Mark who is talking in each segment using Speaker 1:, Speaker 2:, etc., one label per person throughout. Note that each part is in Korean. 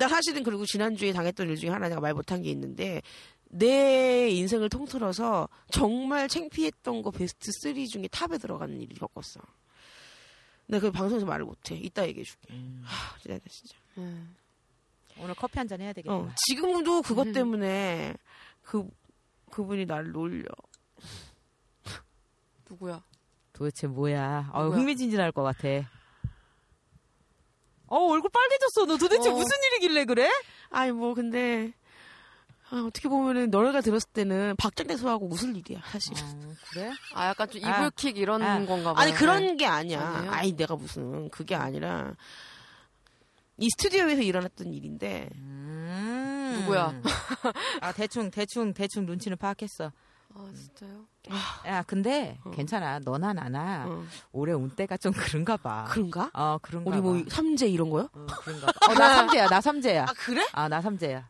Speaker 1: 나 사실은 그리고 지난주에 당했던 일 중에 하나 내가 말 못한 게 있는데 내 인생을 통틀어서 정말 창피했던 거 베스트 3 중에 탑에 들어가는 일이 겪었어. 내가 그 방송에서 말을 못해. 이따 얘기해줄게.
Speaker 2: 음.
Speaker 1: 하, 진짜 진짜.
Speaker 3: 음.
Speaker 2: 오늘 커피 한 잔 해야 되겠다.
Speaker 1: 어, 지금도 그것
Speaker 3: 음.
Speaker 1: 때문에 그 그분이 나를 놀려.
Speaker 3: 누구야?
Speaker 2: 도대체 뭐야? 어,
Speaker 3: 뭐야?
Speaker 2: 흥미진진할 것 같아. 어 얼굴 빨개졌어. 너 도대체
Speaker 3: 어.
Speaker 2: 무슨 일이길래 그래?
Speaker 1: 아니 뭐 근데 아, 어떻게 보면은 너네가 들었을 때는 박장대소하고 웃을 일이야 사실.
Speaker 2: 어, 그래?
Speaker 3: 아 약간 좀
Speaker 2: 아.
Speaker 3: 이불킥 이런
Speaker 2: 아.
Speaker 3: 건가 봐요.
Speaker 1: 아니 그런 게 아니야.
Speaker 3: 아니에요?
Speaker 1: 아니 내가 무슨 그게 아니라 이 스튜디오에서 일어났던 일인데
Speaker 2: 음.
Speaker 3: 누구야?
Speaker 2: 아 대충 대충 대충 눈치는 파악했어.
Speaker 3: 아 진짜요?
Speaker 2: 야 근데
Speaker 1: 어.
Speaker 2: 괜찮아. 너나 나나
Speaker 1: 어,
Speaker 2: 올해 운 때가 좀 그런가 봐.
Speaker 1: 그런가?
Speaker 2: 어 그런가
Speaker 1: 우리 뭐
Speaker 2: 봐.
Speaker 1: 삼재 이런 거요?
Speaker 2: 어, 그런가 봐. 어 나 삼재야. 나 삼재야.
Speaker 1: 아 그래?
Speaker 2: 아 나 삼재야.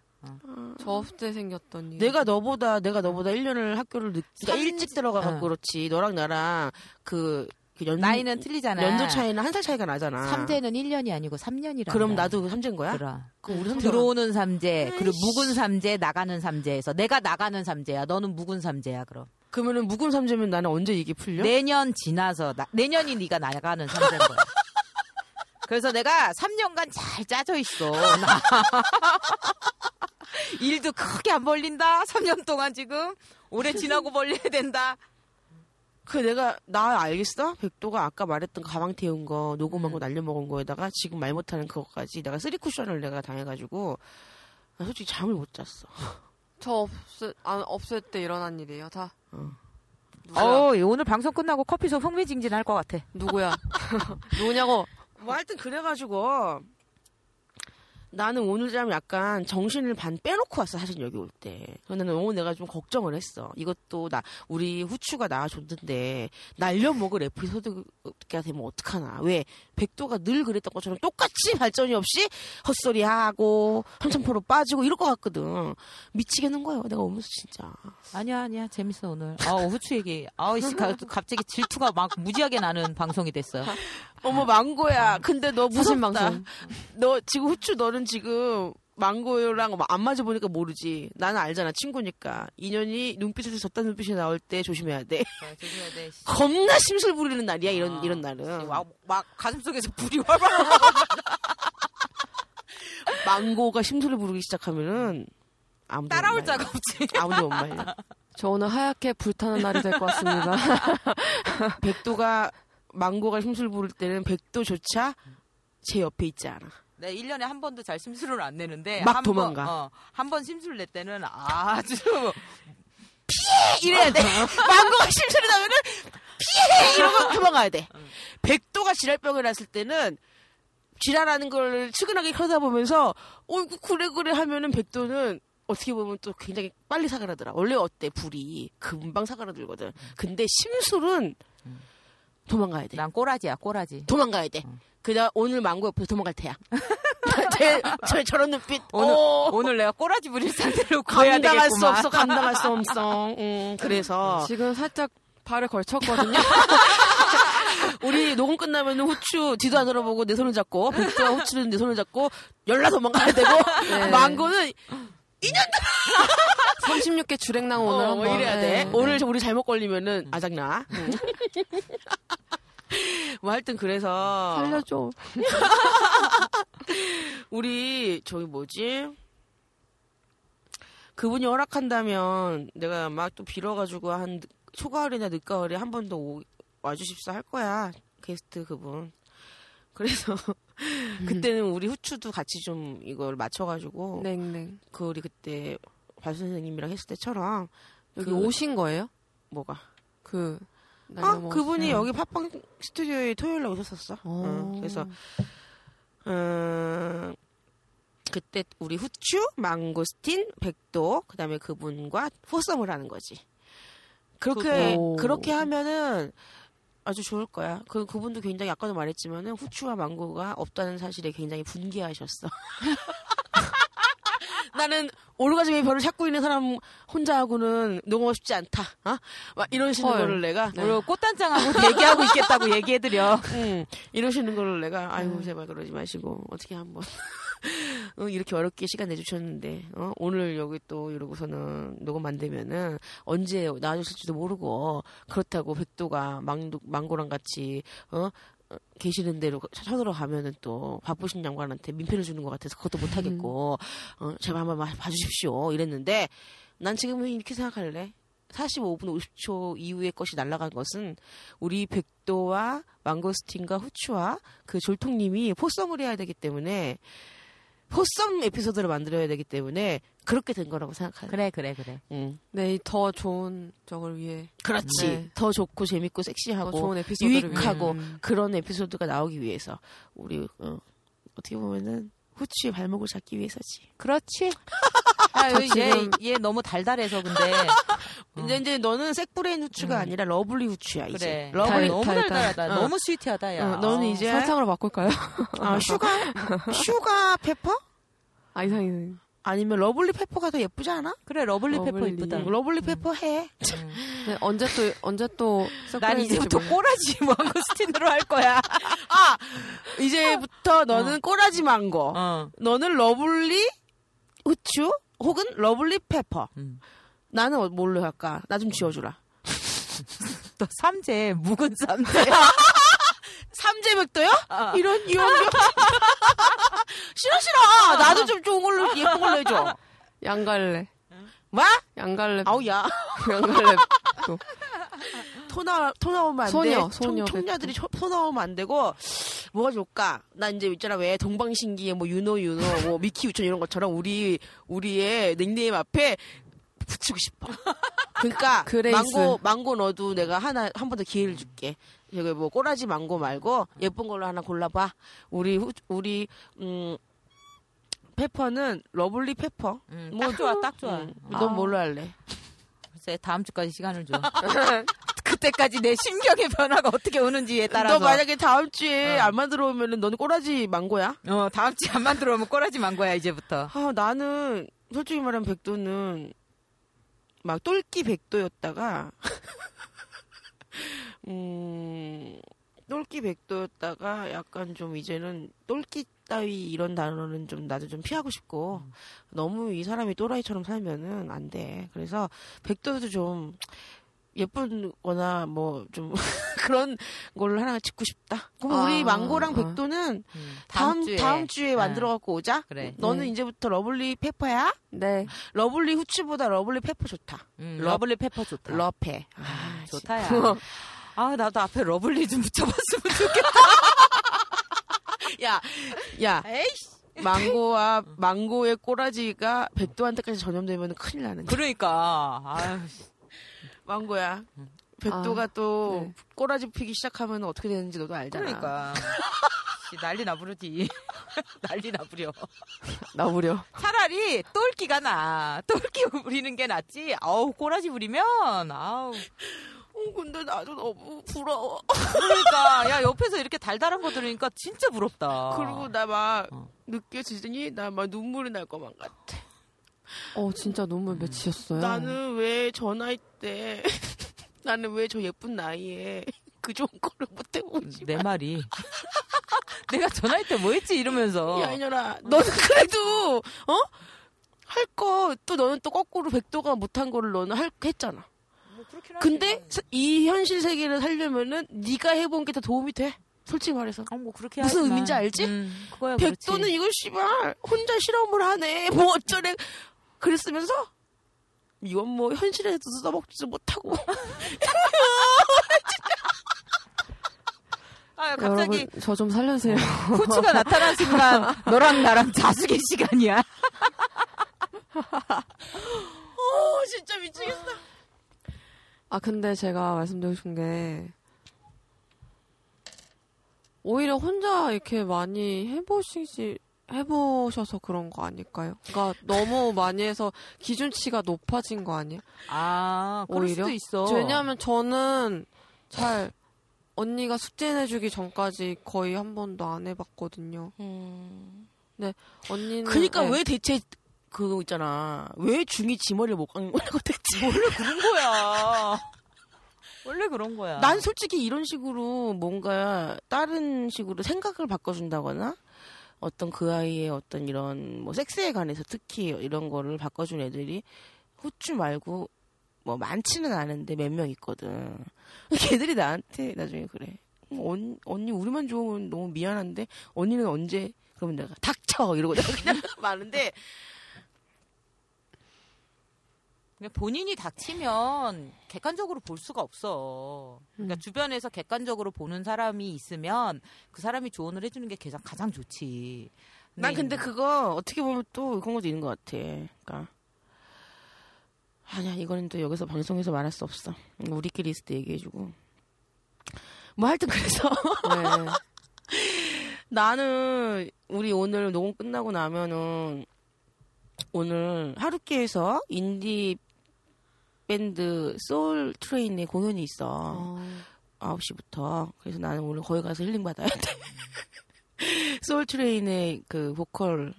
Speaker 3: 저 없을 때 생겼던 일.
Speaker 1: 내가 너보다 내가 너보다 1년을 학교를 늦, 그러니까
Speaker 2: 삼-
Speaker 1: 일찍 들어가 갖고
Speaker 2: 어.
Speaker 1: 그렇지. 너랑 나랑 그, 그 연,
Speaker 2: 나이는 틀리잖아.
Speaker 1: 연도 차이는 한 살 차이가 나잖아.
Speaker 2: 삼재는 1년이 아니고 3년이라.
Speaker 1: 그럼 나도 그 삼재인 거야?
Speaker 2: 그럼.
Speaker 1: 그럼 우리 삼재
Speaker 2: 들어오는 삼재, 그리고 묵은 삼재, 나가는 삼재에서 내가 나가는 삼재야. 너는 묵은 삼재야. 그럼
Speaker 1: 그러면은 묵은 삼재면 나는 언제 이게 풀려?
Speaker 2: 내년 지나서 나- 내년이 네가 나가는 삼재인 거야. 그래서 내가 3년간 잘 짜져 있어. 나. 일도 크게 안 벌린다. 3년 동안 지금 올해 지나고 벌려야 된다.
Speaker 1: 그 내가 나 알겠어? 백도가 아까 말했던 가방 태운 거 녹음한 거
Speaker 2: 음.
Speaker 1: 날려 먹은 거에다가 지금 말 못하는 그거까지 내가 쓰리 쿠션을 내가 당해가지고 나 솔직히 잠을 못 잤어.
Speaker 3: 저 없을 안 없을 때 일어난 일이에요. 다.
Speaker 1: 어.
Speaker 3: 누구야?
Speaker 2: 어, 오늘 방송 끝나고 커피숍 흥미진진할 것 같아.
Speaker 3: 누구야? 누구냐고?
Speaker 1: 뭐 하여튼 그래가지고 나는 오늘 잠 약간 정신을 반 빼놓고 왔어 사실 여기 올 때. 근데 너무 내가 좀 걱정을 했어. 이것도 나 우리 후추가 나와줬는데 날려먹을 에피소드가 되면 어떡하나. 왜 백도가 늘 그랬던 것처럼 똑같이 발전이 없이 헛소리하고 한참포로 빠지고 이럴 것 같거든. 미치겠는 거예요. 내가 오면서 진짜.
Speaker 2: 아니야, 아니야. 재밌어, 오늘. 아우, 후추 얘기. 아우, 씨, 가- 갑자기 질투가 막 무지하게 나는 방송이 됐어.
Speaker 1: 어머 망고야. 근데 너
Speaker 3: 사실
Speaker 1: 무섭다.
Speaker 3: 방송.
Speaker 1: 너 지금 후추 너는 지금 망고랑 안 맞아 보니까 모르지. 나는 알잖아 친구니까. 인연이 눈빛에서 졌다 눈빛이 나올 때 조심해야 돼.
Speaker 2: 조심해야 돼.
Speaker 1: 겁나 심술 부리는 날이야 이런
Speaker 2: 아,
Speaker 1: 이런 날은.
Speaker 2: 막, 막 가슴 속에서 불이 활발
Speaker 1: 망고가 심술을 부르기 시작하면은 아무도
Speaker 2: 따라올. 자가 없지.
Speaker 1: 아무도 못 말려.
Speaker 3: 저 오늘 하얗게 불타는 날이 될 것 같습니다.
Speaker 1: 백도가 망고가 심술 부를 때는 백도조차 제 옆에 있지 않아.
Speaker 2: 네, 1년에 한 번도 잘 심술을 안 내는데.
Speaker 1: 막
Speaker 2: 한
Speaker 1: 도망가.
Speaker 2: 번, 어, 한번 심술 낼 때는 아주.
Speaker 1: 이래야 돼. 망고가 심술이 나면은 피해 이러고 도망가야 돼. 백도가 지랄병을 났을 때는 지랄하는 걸 측은하게 쳐다보면서 어이구 그래 그래 하면은 백도는 어떻게 보면 또 굉장히 빨리 사그라들어. 원래 어때 불이 금방 사그라들거든. 근데 심술은 도망가야 돼.
Speaker 2: 난 꼬라지야, 꼬라지.
Speaker 1: 도망가야 돼. 그냥 오늘 망고 옆에서 도망갈 테야. 제, 저, 저런 눈빛.
Speaker 2: 오늘,
Speaker 1: 어,
Speaker 2: 오늘 내가 꼬라지 부릴 상태로
Speaker 1: 감당할 수. 없어, 감당할 수 없어. 음, 그래서
Speaker 3: 지금 살짝 발을 걸쳤거든요.
Speaker 1: 우리 녹음 끝나면 후추 뒤도 안 돌아보고 내 손을 잡고 백도와 후추는 내 손을 잡고 열나 도망가야 되고
Speaker 3: 네.
Speaker 1: 망고는
Speaker 3: 36개 주랭랑 오늘
Speaker 1: 어,
Speaker 3: 한번
Speaker 1: 뭐 이래야 돼.
Speaker 3: 네.
Speaker 1: 오늘 우리 잘못 걸리면은 아작나. 응. 뭐 하여튼 그래서
Speaker 3: 살려줘.
Speaker 1: 우리 저기 뭐지? 그분이 허락한다면 내가 막 또 빌어가지고 한 초가을이나 늦가을에 한 번 더 와주십사 할 거야 게스트 그분. 그래서 그때는 우리 후추도 같이 좀 이걸 맞춰가지고
Speaker 3: 냉냉.
Speaker 1: 그 우리 그때 발 선생님이랑 했을 때처럼
Speaker 3: 여기
Speaker 1: 그-
Speaker 3: 오신 거예요?
Speaker 1: 뭐가?
Speaker 3: 그
Speaker 1: 아. 그분이 여기 팟빵 스튜디오에 토요일에 오셨었어.
Speaker 3: 오.
Speaker 1: 응, 그래서 음, 그때 우리 후추, 망고스틴, 백도 그다음에 그분과 포썸을 하는 거지. 그렇게
Speaker 3: 오.
Speaker 1: 그렇게 하면은 아주 좋을 거야. 그 그분도 굉장히 아까도 말했지만은 후추와 망고가 없다는 사실에 굉장히 분개하셨어. 나는 오르가즘의 별을 찾고 있는 사람 혼자하고는 너무 쉽지 않다. 어? 막 이러시는
Speaker 3: 헐.
Speaker 1: 거를 내가
Speaker 3: 네.
Speaker 2: 우리 꽃단장하고 대기하고 있겠다고 얘기해드려.
Speaker 1: 응, 이러시는 거를 내가 아이고 제발 그러지 마시고 어떻게 한번 어, 이렇게 어렵게 시간 내주셨는데 어? 오늘 여기 또 이러고서는 녹음 안 되면은 언제 나와주실지도 모르고 그렇다고 백도가 망 망고랑 같이 어? 어, 계시는 대로 쳐들어 가면은 또 바쁘신 장관한테 민폐를 주는 것 같아서 그것도 못 하겠고 어, 제발 한번 마- 봐주십시오. 이랬는데 난 지금은 이렇게 생각할래. 45분 50초 이후의 것이 날아간 것은 우리 백도와 망고스틴과 후추와 그 졸통님이 foursome을 해야 되기 때문에 foursome 에피소드를 만들어야 되기 때문에 그렇게 된 거라고 생각해요.
Speaker 2: 그래 그래 그래.
Speaker 1: 응.
Speaker 3: 네, 이 더 좋은 적을 위해
Speaker 1: 그렇지.
Speaker 3: 네.
Speaker 1: 더 좋고 재밌고
Speaker 3: 더
Speaker 1: 섹시하고
Speaker 3: 좋은 에피소드를
Speaker 1: 유익하고
Speaker 3: 위해. 음.
Speaker 1: 그런 에피소드가 나오기 위해서 우리 어, 어떻게 보면은 후추의 발목을 잡기 위해서지.
Speaker 2: 그렇지. 아,
Speaker 3: 저
Speaker 2: 얘, 얘 너무 달달해서 근데
Speaker 1: 이제 이제 너는 sex brain 후추가
Speaker 2: 음.
Speaker 1: 아니라 lovely 후추야 이제.
Speaker 2: 그래.
Speaker 1: lovely
Speaker 3: 달-
Speaker 2: 너무
Speaker 3: 달달.
Speaker 2: 달달하다.
Speaker 1: 어.
Speaker 2: 너무 sweet하다 야.
Speaker 1: 어, 너는
Speaker 2: 어.
Speaker 1: 이제
Speaker 3: 설탕으로 바꿀까요?
Speaker 1: 아, sugar sugar pepper
Speaker 3: 아, 이상해.
Speaker 1: 아니면 lovely pepper가 더 예쁘지 않아?
Speaker 2: 그래
Speaker 3: lovely pepper lovely.
Speaker 2: 이쁘다.
Speaker 1: 응, lovely pepper 해.
Speaker 2: 음.
Speaker 3: 네, 언제 또, 언제 또,
Speaker 2: 난
Speaker 3: surprise
Speaker 2: 이제부터? 꼬라지 망고스틴으로 할 거야.
Speaker 1: 아 이제부터 너는 꼬라지 망고.
Speaker 2: 어.
Speaker 1: 너는 lovely 후추 혹은 lovely pepper.
Speaker 2: 음.
Speaker 1: 나는 어- 뭘로 할까? 나 좀 지워주라.
Speaker 2: 또 삼재 묵은 삼재.
Speaker 1: 삼재백도요?
Speaker 2: 어.
Speaker 1: 이런 염병. 싫어 싫어. 나도 좀 좋은 걸로 예쁜 걸로 해줘.
Speaker 3: 양갈래.
Speaker 1: 뭐?
Speaker 3: 양갈래.
Speaker 1: 아우 야.
Speaker 3: 양갈래.
Speaker 1: 토, 나, 토 나오면 안
Speaker 3: 소녀,
Speaker 1: 돼.
Speaker 3: 소녀
Speaker 1: 총, 총녀들이 초- 토 나오면 안 되고 뭐가 좋을까? 나 이제 있잖아 왜 동방신기에 뭐 유노 유노 뭐 미키 유천 이런 것처럼 우리 우리의 닉네임 앞에 붙이고 싶어. 그러니까
Speaker 3: 그레이스.
Speaker 1: 망고 망고 너도 내가 하나 한 번 더 기회를 줄게. 여기 뭐 꼬라지 망고 말고 예쁜 걸로 하나 골라봐. 우리 후, 우리 음 pepper는 lovely pepper.
Speaker 2: 음,
Speaker 1: 뭐
Speaker 2: 딱 좋아 딱 좋아.
Speaker 1: 응.
Speaker 2: 아.
Speaker 1: 넌 뭘로 할래?
Speaker 2: 글쎄 다음 주까지 시간을 줘. 그때까지 내 심경의 변화가 어떻게 오는지에 따라서.
Speaker 1: 너 만약에 다음 주에
Speaker 2: 어.
Speaker 1: 안 만들어 오면은 너는 꼬라지 망고야?
Speaker 2: 어 다음 주에 안 만들어 오면 꼬라지 망고야 이제부터.
Speaker 1: 아, 나는 솔직히 말하면 백도는 막 똘끼 백도였다가 음 똘끼 백도였다가 약간 좀 이제는 똘끼 따위 이런 단어는 좀 나도 좀 피하고 싶고 너무 이 사람이 또라이처럼 살면은 안 돼. 그래서 백도도 좀 예쁜 거나 뭐 좀 그런 걸로 하나 짓고 싶다. 그럼
Speaker 3: 아,
Speaker 1: 우리 망고랑
Speaker 3: 아.
Speaker 1: 백도는
Speaker 2: 음,
Speaker 1: 다음 다음 주에,
Speaker 2: 아,
Speaker 1: 만들어 갖고 오자.
Speaker 2: 그래.
Speaker 1: 너는
Speaker 3: 네.
Speaker 1: 이제부터 lovely pepper야?
Speaker 3: 네.
Speaker 1: lovely 후추보다 lovely pepper 좋다.
Speaker 2: 음,
Speaker 1: 러-
Speaker 2: lovely pepper 좋다.
Speaker 1: 러페.
Speaker 2: 아,
Speaker 1: 아,
Speaker 2: 좋다야. 아 나도 앞에 lovely 좀 붙여봤으면 좋겠다.
Speaker 1: 야, 야,
Speaker 2: 에이씨.
Speaker 1: 망고와 망고의 꼬라지가 백도한테까지 전염되면 큰일 나는 거야.
Speaker 2: 그러니까. 아유,
Speaker 1: 망고야. 백도가
Speaker 3: 아,
Speaker 1: 또
Speaker 3: 네.
Speaker 1: 꼬라지 피기 시작하면 어떻게 되는지 너도 알잖아.
Speaker 2: 그러니까. 씨, 난리 나부르지. 난리 나부려.
Speaker 1: 나부려.
Speaker 2: 차라리 똘끼가 나. 똘끼 부리는 게 낫지. 아우 꼬라지 부리면 아우.
Speaker 1: 어, 근데 나도 너무 부러워.
Speaker 2: 그러니까 야 옆에서 이렇게 달달한 거 들으니까 진짜 부럽다.
Speaker 1: 그리고 나막
Speaker 2: 어.
Speaker 1: 느껴지더니 나 막 눈물이 날 것만 같아.
Speaker 3: 어, 진짜 눈물 맺히셨어요.
Speaker 1: 나는 왜저 나이 때 나는 왜 저 예쁜 나이에 그 좋은 거를 못 해보지?
Speaker 2: 내 말이. 내가 전화할 때 뭐 했지 이러면서.
Speaker 1: 야 이년아, 너는 그래도 어? 할 거 또 너는 또 거꾸로 백도가 못한 거를 너는 할 했잖아. 근데 사- 이 현실 세계를 살려면은 네가 해본 게더 도움이 돼. 솔직히 말해서.
Speaker 2: 어, 뭐 그렇게
Speaker 1: 무슨. 의미인지 알지?
Speaker 2: 음,
Speaker 1: 백도는. 이걸 씨발 혼자 실험을 하네. 뭐 어쩌래. 그랬으면서 이건 뭐 현실에서 써먹지도 못하고.
Speaker 2: 아 갑자기
Speaker 3: 저 좀 살려주세요.
Speaker 2: 후추가 나타난 순간 너랑 나랑 자숙의 시간이야.
Speaker 1: 어 진짜 미치겠어.
Speaker 3: 아, 근데 제가 말씀드리고 싶은 게, 오히려 혼자 이렇게 많이 해보시지, 해보셔서 그런 거 아닐까요? 그러니까 너무 많이 해서 기준치가 높아진 거 아니에요?
Speaker 2: 아 그럴
Speaker 3: 오히려?
Speaker 2: 수도 있어.
Speaker 3: 왜냐하면 저는 잘 언니가 숙제 내주기 전까지 거의 한 번도 안 해봤거든요. 언니는
Speaker 1: 그러니까
Speaker 3: 네.
Speaker 1: 왜 대체 그거 있잖아. 왜 중이 지머리를 못 깎는 거냐고 대체.
Speaker 2: 원래 그런 거야. 원래 그런 거야.
Speaker 1: 난 솔직히 이런 식으로 뭔가 다른 식으로 생각을 바꿔준다거나 어떤 그 아이의 어떤 이런 뭐 섹스에 관해서 특히 이런 거를 바꿔준 애들이 후추 말고 뭐 많지는 않은데 몇 명 있거든. 걔들이 나한테 나중에 그래. 언, 언니 우리만 좋으면 너무 미안한데 언니는 언제 그러면 내가 닥쳐 이러고 내가 그냥 많은데
Speaker 2: 그냥 본인이 닥치면 객관적으로 볼 수가 없어. 그러니까
Speaker 3: 음.
Speaker 2: 주변에서 객관적으로 보는 사람이 있으면 그 사람이 조언을 해주는 게 가장, 가장 좋지.
Speaker 1: 난 근데 그거 어떻게 보면 또 그런 것도 있는 것 같아. 그러니까 아니야 이거는 또 여기서 방송에서 말할 수 없어. 우리끼리 있을 때 얘기해주고 뭐 하여튼 그래서
Speaker 3: 네.
Speaker 1: 나는 우리 오늘 녹음 끝나고 나면은 오늘 하루키에서 인디 밴드 소울 트레인의 공연이 있어.
Speaker 3: 어,
Speaker 1: 9시부터. 그래서 나는 오늘 거기 가서 힐링 받아야 돼. 소울 트레인의 그 보컬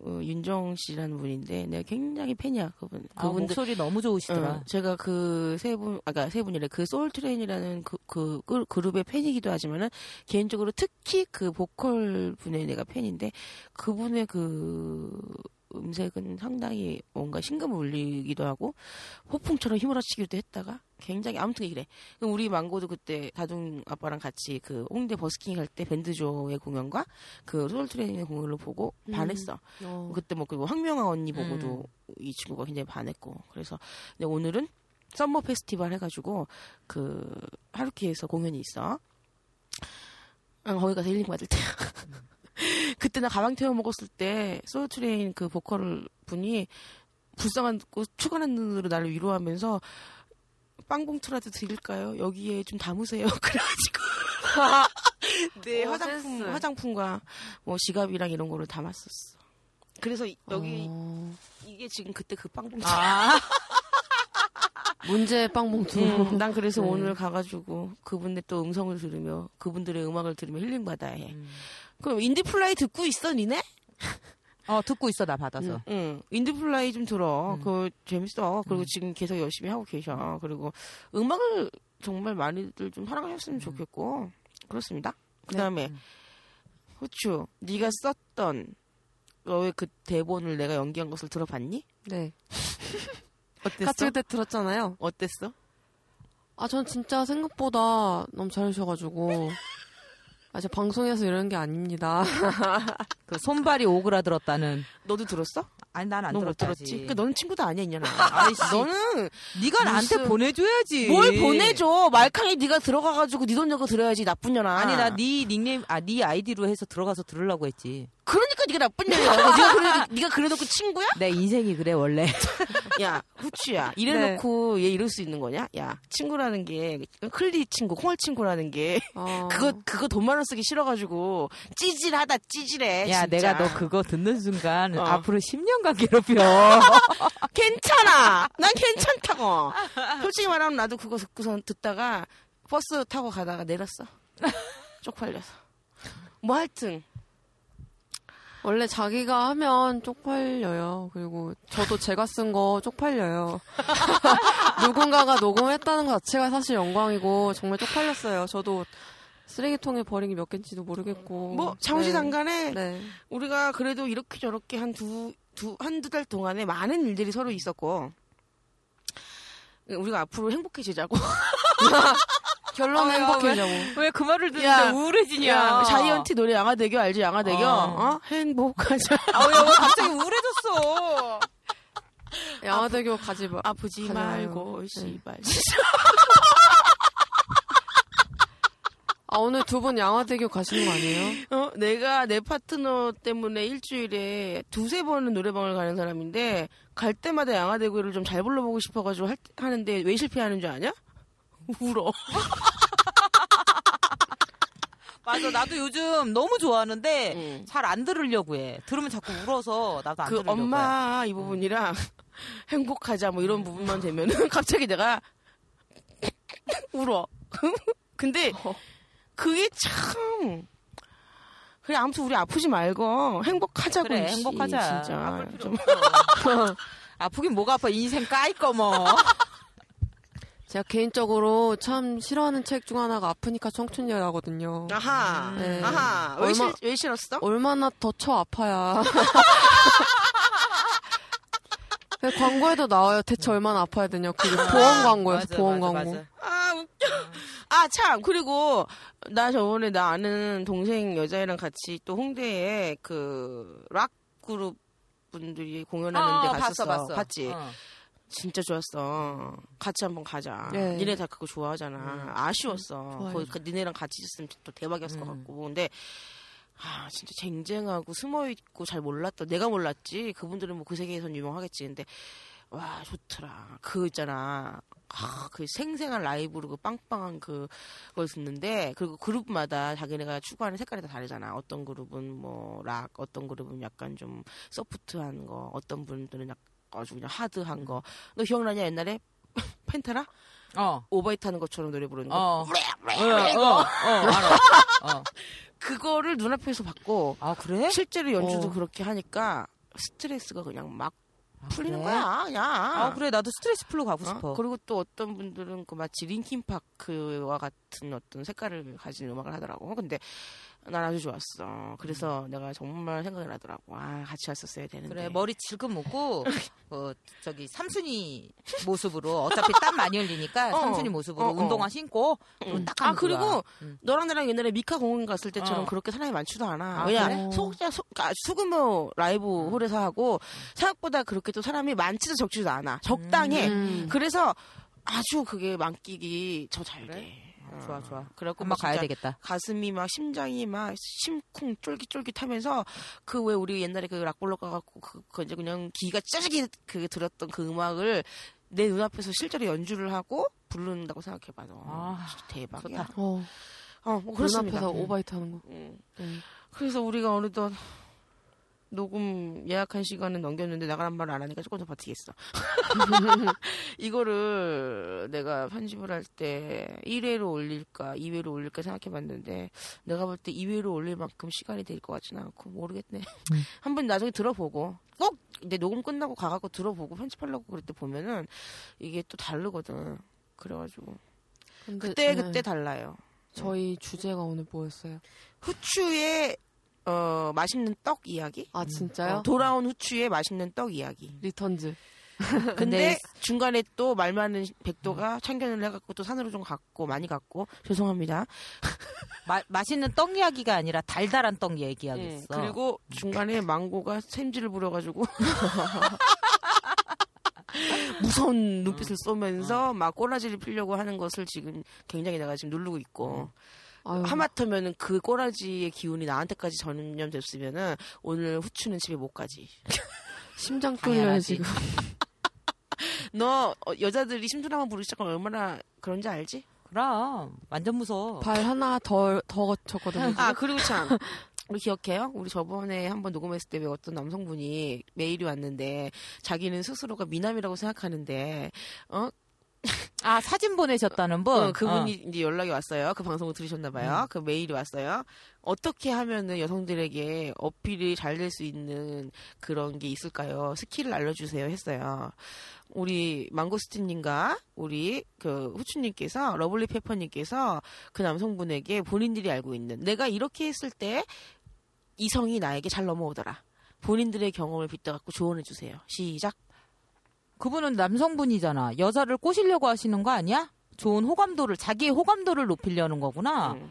Speaker 1: 어, 윤정 씨라는 분인데 내가 굉장히 팬이야 그분.
Speaker 2: 아,
Speaker 1: 그분들
Speaker 2: 목소리 너무 좋으시더라.
Speaker 1: 어, 제가 그 세 분, 아까 세 분이래. 그 소울 트레인이라는 그, 그, 그 그룹의 팬이기도 하지만은 개인적으로 특히 그 보컬 분의 내가 팬인데 그분의 그 음색은 상당히 뭔가 심금을 울리기도 하고 폭풍처럼 휘몰아치기도 했다가 굉장히 아무튼 이래. 우리 망고도 그때 다둥 아빠랑 같이 그 홍대 버스킹 할 때 밴드조의 공연과 그 소울 트레인의 공연을 보고
Speaker 3: 음.
Speaker 1: 반했어.
Speaker 3: 어.
Speaker 1: 그때 뭐 그리고 황명아 언니 보고도 이 친구가 굉장히 반했고 그래서 근데 오늘은 summer festival 해가지고 그 하루키에서 공연이 있어. 아, 거기 가서 힐링 받을 때야. 그때 나 가방 태워 먹었을 때 소울트레인 그 보컬 분이 불쌍하고 측은한 눈으로 나를 위로하면서 빵봉투라도 드릴까요? 여기에 좀 담으세요. 그래가지고 내
Speaker 3: 어,
Speaker 1: 화장품
Speaker 3: 센스.
Speaker 1: 화장품과 뭐 지갑이랑 이런 거를 담았었어. 그래서 이- 여기
Speaker 3: 어,
Speaker 1: 이게 지금 그때 그 빵봉투.
Speaker 2: 아,
Speaker 3: 문제 빵봉투.
Speaker 1: 음, 난 그래서
Speaker 3: 네.
Speaker 1: 오늘 가가지고 그분의 또 음성을 들으며 그분들의 음악을 들으며 힐링 받아야 해.
Speaker 2: 음.
Speaker 1: 그럼 인디플라이 듣고 있어, 니네?
Speaker 2: 어, 듣고 있어, 나 받아서.
Speaker 1: 응. 인디플라이 좀 들어.
Speaker 2: 음.
Speaker 1: 그거 재밌어. 그리고
Speaker 2: 음.
Speaker 1: 지금 계속 열심히 하고 계셔. 그리고 음악을 정말 많이들 좀 사랑하셨으면 좋겠고 그렇습니다. 그 다음에
Speaker 2: 음.
Speaker 1: 후추, 네가 썼던 너의 그 대본을 내가 연기한 것을 들어봤니?
Speaker 3: 네.
Speaker 1: 어땠어?
Speaker 3: 같이 그때 들었잖아요.
Speaker 1: 어땠어?
Speaker 3: 아, 전 진짜 생각보다 너무 잘하셔가지고. 아, 저 방송에서 이런 게 아닙니다.
Speaker 2: 그 손발이 오그라들었다는.
Speaker 1: 너도 들었어?
Speaker 2: 아니, 난 안 들었지.
Speaker 1: 들었지? 그러니까 너는 친구도 아니야, 이년아.
Speaker 2: 아이씨.
Speaker 1: 너는
Speaker 2: 네가 나한테
Speaker 1: 무슨-
Speaker 2: 보내줘야지.
Speaker 1: 뭘 보내줘? 말캉이 네가 들어가가지고 네 돈 내고 들어야지 나쁜 년아.
Speaker 2: 아니, 나 네 닉네임, 아, 네 아이디로 해서 들어가서 들으려고 했지.
Speaker 1: 그러니까 네가 나쁜 년이야. 네가 그래 네가 그래놓고 친구야?
Speaker 2: 내 인생이 그래, 원래.
Speaker 1: 야 후추야. 이래놓고 얘 이럴 수 있는 거냐? 야 친구라는 게 클리 친구, 콩알 친구라는 게
Speaker 3: 어.
Speaker 1: 그거 그거 돈 많이 쓰기 싫어가지고 찌질하다 찌질해.
Speaker 2: 야,
Speaker 1: 진짜.
Speaker 2: 내가 너 그거 듣는 순간
Speaker 1: 어.
Speaker 2: 앞으로 10년 간 괴롭혀.
Speaker 1: 괜찮아. 난 괜찮다고. 솔직히 말하면 나도 그거 듣고선 듣다가 버스 타고 가다가 내렸어. 쪽팔려서. 뭐 하여튼
Speaker 3: 원래 자기가 하면 쪽팔려요. 그리고 저도 제가 쓴 거 쪽팔려요. 누군가가 녹음했다는 것 자체가 사실 영광이고 정말 쪽팔렸어요. 저도 쓰레기통에 버린 게 몇 개인지도 모르겠고.
Speaker 1: 뭐 장시장간에
Speaker 3: 네. 네.
Speaker 1: 우리가 그래도 이렇게 저렇게 한 두, 두, 한두 달 동안에 많은 일들이 서로 있었고, 우리가 앞으로 행복해지자고.
Speaker 3: 결론은
Speaker 2: 아, 야,
Speaker 3: 행복해지자고.
Speaker 2: 왜 그 말을 듣는데
Speaker 1: 야,
Speaker 2: 우울해지냐?
Speaker 1: 야, 자이언티 노래 양화대교 알지? 양화대교?
Speaker 2: 어.
Speaker 1: 어? 행복하자.
Speaker 2: 아, 야, 왜 갑자기 우울해졌어?
Speaker 3: 양화대교 가지 마.
Speaker 1: 아프지
Speaker 3: 가지
Speaker 1: 말고.
Speaker 3: 네.
Speaker 1: 씨발.
Speaker 3: 아, 오늘 두 분 양화대교 가시는 거 아니에요?
Speaker 1: 어? 내가 내 파트너 때문에 일주일에 두세 번은 노래방을 가는 사람인데, 갈 때마다 양화대교를 좀 잘 불러보고 싶어가지고 할- 하는데, 왜 실패하는 줄 아냐? 울어.
Speaker 2: 맞아, 나도 요즘 너무 좋아하는데
Speaker 1: 응.
Speaker 2: 잘안 들으려고 해. 들으면 자꾸 울어서 나도 안
Speaker 1: 그
Speaker 2: 들으려고 해.
Speaker 1: 엄마 이 부분이랑 행복하자 뭐 이런 부분만 되면은 갑자기 내가 울어. 근데 그게 참 그래 아무튼 우리 아프지 말고 행복하자고
Speaker 2: 그래, 행복하자.
Speaker 1: 진짜
Speaker 2: 아플 필요
Speaker 1: 좀.
Speaker 2: 아프긴 뭐가 아파 인생 까이꺼 뭐.
Speaker 3: 제가 개인적으로 참 싫어하는 책 중 하나가 아프니까 청춘이야거든요.
Speaker 1: 아하.
Speaker 3: 네.
Speaker 1: 아하. 왜,
Speaker 3: 얼마-
Speaker 1: 싫, 왜 싫었어?
Speaker 3: 얼마나 더 쳐 아파야. 네, 광고에도 나와요. 대체 얼마나 아파야 되냐. 그게 보험 광고였어.
Speaker 2: 맞아,
Speaker 3: 보험
Speaker 2: 맞아,
Speaker 3: 광고.
Speaker 2: 맞아.
Speaker 1: 아, 웃겨. 아, 참. 그리고, 나 저번에 나 아는 동생 여자애랑 같이 또 홍대에 그, 락 그룹 분들이 공연하는 데
Speaker 2: 어,
Speaker 1: 갔었어.
Speaker 2: 봤어, 봤어.
Speaker 1: 봤지?
Speaker 2: 어.
Speaker 1: 진짜 좋았어. 같이 한번 가자.
Speaker 3: 네.
Speaker 1: 니네 다 그거 좋아하잖아.
Speaker 2: 음.
Speaker 1: 아쉬웠어.
Speaker 3: 좋아요.
Speaker 1: 거기 그 니네랑 같이 있었으면 또 대박이었을 것
Speaker 2: 음.
Speaker 1: 같고. 근데 아 진짜 쟁쟁하고 숨어 있고 잘 몰랐다. 내가 몰랐지. 그분들은 뭐 그 세계에선 유명하겠지. 근데 와 좋더라. 그 있잖아. 아, 그 생생한 라이브로 그 빵빵한 그, 걸 듣는데, 그리고 그룹마다 자기네가 추구하는 색깔이 다 다르잖아. 어떤 그룹은 뭐, 락, 어떤 그룹은 약간 좀 소프트한 거, 어떤 분들은 약 아주 그냥 하드한 거. 너 기억나냐, 옛날에? 펜타라?
Speaker 2: 어.
Speaker 1: 오버히트 하는 것처럼 노래 부르는 거.
Speaker 2: 어.
Speaker 1: 어.
Speaker 2: 어, 어, 어. 어.
Speaker 1: 그거를 눈앞에서 봤고,
Speaker 2: 아, 그래?
Speaker 1: 실제로 연주도
Speaker 3: 어.
Speaker 1: 그렇게 하니까, 스트레스가 그냥 막
Speaker 2: 아,
Speaker 1: 풀리는
Speaker 2: 그래?
Speaker 1: 거야, 그냥.
Speaker 2: 아, 그래. 나도 스트레스 풀로 가고
Speaker 1: 어?
Speaker 2: 싶어.
Speaker 1: 그리고 또 어떤 분들은 그 마치 링킨파크와 같은 어떤 색깔을 가진 음악을 하더라고. 근데 난 아주 좋았어. 그래서 내가 정말 생각이 나더라고. 아, 같이 왔었어야 되는데.
Speaker 2: 그래 머리 질끈 묶고 어, 저기 삼순이 모습으로 어차피 땀 많이 흘리니까
Speaker 1: 어,
Speaker 2: 삼순이 모습으로
Speaker 1: 어, 어.
Speaker 2: 운동화 신고
Speaker 1: 응.
Speaker 2: 그리고 딱
Speaker 1: 아, 그리고
Speaker 2: 좋아. 응.
Speaker 1: 너랑 나랑 옛날에 미카 공연 갔을 때처럼
Speaker 2: 어.
Speaker 1: 그렇게 사람이 많지도 않아.
Speaker 2: 아,
Speaker 1: 왜냐,
Speaker 3: 그래?
Speaker 1: 소극장, 소, 아, 수금호 라이브 홀에서 하고, 생각보다 그렇게 또 사람이 많지도 적지도 않아. 적당해.
Speaker 3: 음.
Speaker 1: 그래서 아주 그게 만끽이 저 잘 돼.
Speaker 2: 그래?
Speaker 1: 어.
Speaker 2: 좋아 좋아.
Speaker 1: 그래갖고
Speaker 2: 한번
Speaker 1: 뭐
Speaker 2: 가야 되겠다.
Speaker 1: 가슴이 막 심장이 막 심쿵 쫄깃쫄깃하면서 그 왜 우리 옛날에 그 락볼러 가갖고 그, 그 이제 그냥 기가 짜지게 그 들었던 그 음악을 내 눈앞에서 실제로 연주를 하고 부른다고 생각해봐. 너.
Speaker 2: 아,
Speaker 1: 진짜 대박이야.
Speaker 2: 좋다.
Speaker 3: 어,
Speaker 1: 어, 뭐 그렇습니다.
Speaker 3: 눈앞에서 오바이트 하는 거.
Speaker 1: 음.
Speaker 3: 음.
Speaker 1: 그래서 우리가 어느덧 녹음 예약한 시간은 넘겼는데 나가란 말을 안 하니까 조금 더 버티겠어. 이거를 내가 편집을 할 때 1회로 올릴까 2회로 올릴까 생각해 봤는데 내가 볼 때 2회로 올릴 만큼 시간이 될 것 같지는 않고 모르겠네. 한번 나중에 들어보고 꼭 이제 녹음 끝나고 가갖고 들어보고 편집하려고 그럴 때 보면은 이게 또 다르거든. 그래가지고
Speaker 3: 근데,
Speaker 1: 그때
Speaker 3: 네.
Speaker 1: 그때 달라요.
Speaker 3: 저희 주제가 오늘 뭐였어요?
Speaker 1: 후추의 어 맛있는 떡 이야기?
Speaker 3: 아 진짜요?
Speaker 1: 어, 돌아온 후추의 맛있는 떡 이야기.
Speaker 3: Returns.
Speaker 1: 근데 중간에 또 말 많은 백도가 참견을 해갖고 또 산으로 좀 갔고 많이 갔고 죄송합니다.
Speaker 2: 마, 맛있는 떡 이야기가 아니라 달달한 떡 얘기하겠어.
Speaker 1: 음, 그리고 중간에 망고가 샘지를 부려가지고 무서운 눈빛을 쏘면서 막 꼬라지를 피려고 하는 것을 지금 굉장히 내가 지금 누르고 있고
Speaker 3: 아유,
Speaker 1: 하마터면은 그 꼬라지의 기운이 나한테까지 전염됐으면은 오늘 후추는 집에 못 가지.
Speaker 3: 심장 뚫려요. 지금.
Speaker 1: 너 어, 여자들이 심술한번 부르기 시작하면 얼마나 그런지 알지?
Speaker 2: 그럼 완전 무서워.
Speaker 3: 발 하나 더, 더 거쳤거든요.
Speaker 1: 아 그리고 참 우리 기억해요? 우리 저번에 한번 녹음했을 때 왜 어떤 남성분이 메일이 왔는데 자기는 스스로가 미남이라고 생각하는데 어,
Speaker 2: 아 사진 보내셨다는 분.
Speaker 1: 어, 그분이 이제 연락이 왔어요. 그 방송을 들으셨나 봐요.
Speaker 2: 음.
Speaker 1: 그 메일이 왔어요. 어떻게 하면은 여성들에게 어필이 잘 될 수 있는 그런 게 있을까요? 스킬을 알려주세요 했어요. 우리 망고스틴님과 우리 그 후추님께서 러블리 페퍼님께서 그 남성분에게 본인들이 알고 있는 내가 이렇게 했을 때 이성이 나에게 잘 넘어오더라. 본인들의 경험을 빗대갖고 조언해 주세요. 시작.
Speaker 2: 그분은 남성분이잖아. 여자를 꼬시려고 하시는 거 아니야? 좋은 호감도를 자기의 호감도를 높이려는 거구나.
Speaker 1: 음.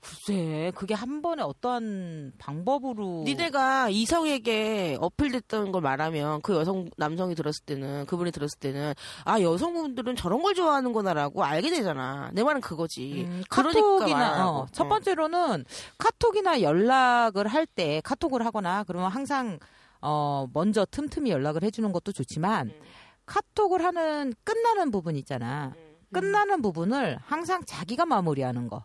Speaker 2: 글쎄, 그게 한 번에 어떠한 방법으로
Speaker 1: 니네가 이성에게 어필됐던 걸 말하면 그 여성 남성이 들었을 때는 그분이 들었을 때는 아 여성분들은 저런 걸 좋아하는구나라고 알게 되잖아. 내 말은 그거지.
Speaker 2: 음,
Speaker 1: 그러니까
Speaker 2: 카톡이나. 어, 첫
Speaker 1: 어.
Speaker 2: 번째로는 카톡이나 연락을 할 때 카톡을 하거나 그러면 항상 어 먼저 틈틈이 연락을 해주는 것도 좋지만
Speaker 1: 음.
Speaker 2: 카톡을 하는 끝나는 부분 있잖아.
Speaker 1: 음.
Speaker 2: 끝나는 부분을 항상 자기가 마무리하는 거.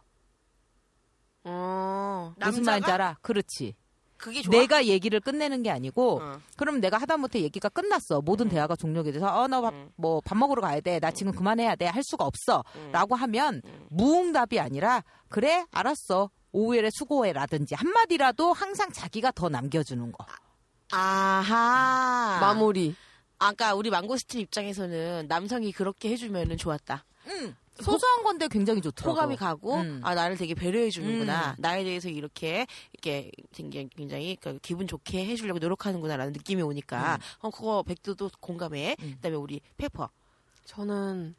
Speaker 1: 어,
Speaker 2: 무슨 말인지 알아? 그렇지.
Speaker 1: 그게 좋아.
Speaker 2: 내가 얘기를 끝내는 게 아니고
Speaker 1: 어.
Speaker 2: 그럼 내가 하다못해 얘기가 끝났어. 모든 대화가 종료가 돼서 어나
Speaker 1: 음.
Speaker 2: 뭐밥 먹으러 가야 돼. 나 지금 그만해야 돼. 할 수가 없어.
Speaker 1: 음.
Speaker 2: 라고 하면
Speaker 1: 음.
Speaker 2: 무응답이 아니라 그래 알았어. 오후에 수고해라든지 한마디라도 항상 자기가 더 남겨주는 거.
Speaker 1: 아하.
Speaker 3: 마무리.
Speaker 1: 아까 우리 망고스틴 입장에서는 남성이 그렇게 해주면은 좋았다.
Speaker 2: 응. 소소한 건데 굉장히 좋더라고.
Speaker 1: 호감이 가고
Speaker 2: 음.
Speaker 1: 아 나를 되게 배려해 주는구나
Speaker 2: 음.
Speaker 1: 나에 대해서 이렇게 이렇게 굉장히 굉장히 그 기분 좋게 해주려고 노력하는구나라는 느낌이 오니까 어 그거 백도도 공감해
Speaker 2: 음.
Speaker 1: 그다음에 우리 페퍼
Speaker 3: 저는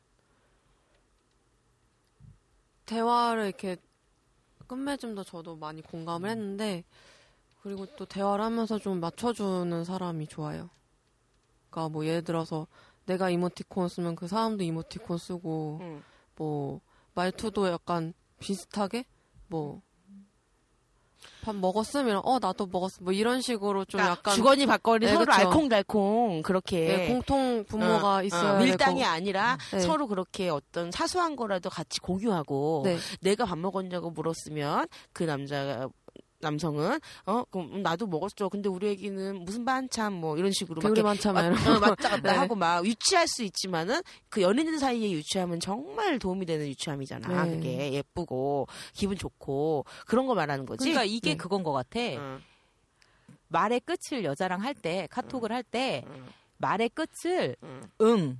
Speaker 3: 대화를 이렇게 끝맺음도 저도 많이 공감을 했는데 그리고 또 대화를 하면서 좀 맞춰주는 사람이 좋아요. 그러니까 뭐 예를 들어서 내가 이모티콘 쓰면 그 사람도 이모티콘 쓰고
Speaker 1: 음.
Speaker 3: 뭐 말투도 약간 비슷하게 뭐 밥 먹었으면 어 나도 먹었어 뭐 이런 식으로 좀
Speaker 1: 그러니까
Speaker 3: 약간
Speaker 1: 주거니 받거니
Speaker 3: 네,
Speaker 1: 서로
Speaker 3: 그쵸.
Speaker 1: 알콩달콩 그렇게
Speaker 3: 네, 공통 분모가
Speaker 1: 어,
Speaker 3: 있어야
Speaker 1: 어, 밀당이
Speaker 3: 되고.
Speaker 1: 아니라
Speaker 3: 네.
Speaker 1: 서로 그렇게 어떤 사소한 거라도 같이 공유하고
Speaker 3: 네.
Speaker 1: 내가 밥 먹었냐고 물었으면 그 남자 남성은 어 그럼 나도 먹었죠. 근데 우리 애기는 무슨 반찬 뭐 이런 식으로 막
Speaker 3: 개구리
Speaker 1: 이렇게
Speaker 3: 많잖아요.
Speaker 1: 어, 왔다 갔다
Speaker 3: 네.
Speaker 1: 하고 막 유치할 수 있지만은 그 연인들 사이에 유치하면 정말 도움이 되는 유치함이잖아.
Speaker 3: 네.
Speaker 1: 그게 예쁘고 기분 좋고 그런 거 말하는 거지.
Speaker 2: 그러니까 이게
Speaker 1: 네.
Speaker 2: 그건 것 같아.
Speaker 1: 어,
Speaker 2: 말의 끝을 여자랑 할 때 카톡을 할때
Speaker 1: 음.
Speaker 2: 말의 끝을
Speaker 1: 음.
Speaker 2: 응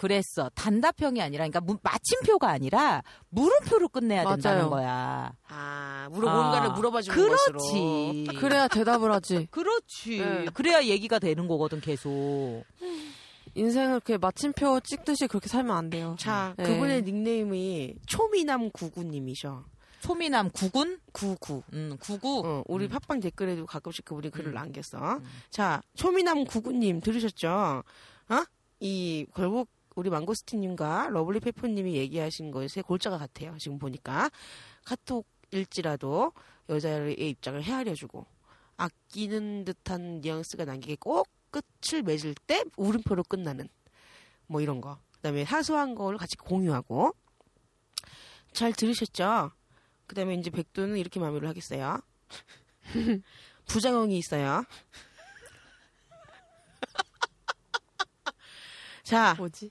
Speaker 2: 그랬어 단답형이 아니라 그러니까 무- 마침표가 아니라 물음표로 끝내야 된다는
Speaker 3: 맞아요.
Speaker 2: 거야.
Speaker 1: 아 물어
Speaker 2: 아,
Speaker 1: 뭔가를 물어봐 주는 것으로.
Speaker 2: 그렇지.
Speaker 3: 그래야 대답을 하지.
Speaker 2: 그렇지.
Speaker 3: 네.
Speaker 2: 그래야 얘기가 되는 거거든 계속.
Speaker 3: 인생을 이렇게 마침표 찍듯이 그렇게 살면 안 돼요.
Speaker 1: 자
Speaker 3: 네.
Speaker 1: 그분의 닉네임이 초미남 구구님이셔.
Speaker 2: 초미남 구군?
Speaker 1: 구구.
Speaker 2: 음 구구.
Speaker 1: 어, 우리
Speaker 2: 음.
Speaker 1: 팟빵 댓글에도 가끔씩 그분이 글을
Speaker 2: 음.
Speaker 1: 남겼어.
Speaker 2: 음.
Speaker 1: 자, 초미남 구구님 들으셨죠? 어? 이 결국 우리 망고스틴님과 러블리 페퍼님이 얘기하신 것에 골자가 같아요. 지금 보니까 카톡일지라도 여자의 입장을 헤아려주고 아끼는 듯한 뉘앙스가 남기게 꼭 끝을 맺을 때 물음표로 끝나는 뭐 이런 거. 그다음에 사소한 걸 같이 공유하고 잘 들으셨죠? 그다음에 이제 백도는 이렇게 마무리를 하겠어요. 부작용이 있어요. 자,
Speaker 3: 뭐지?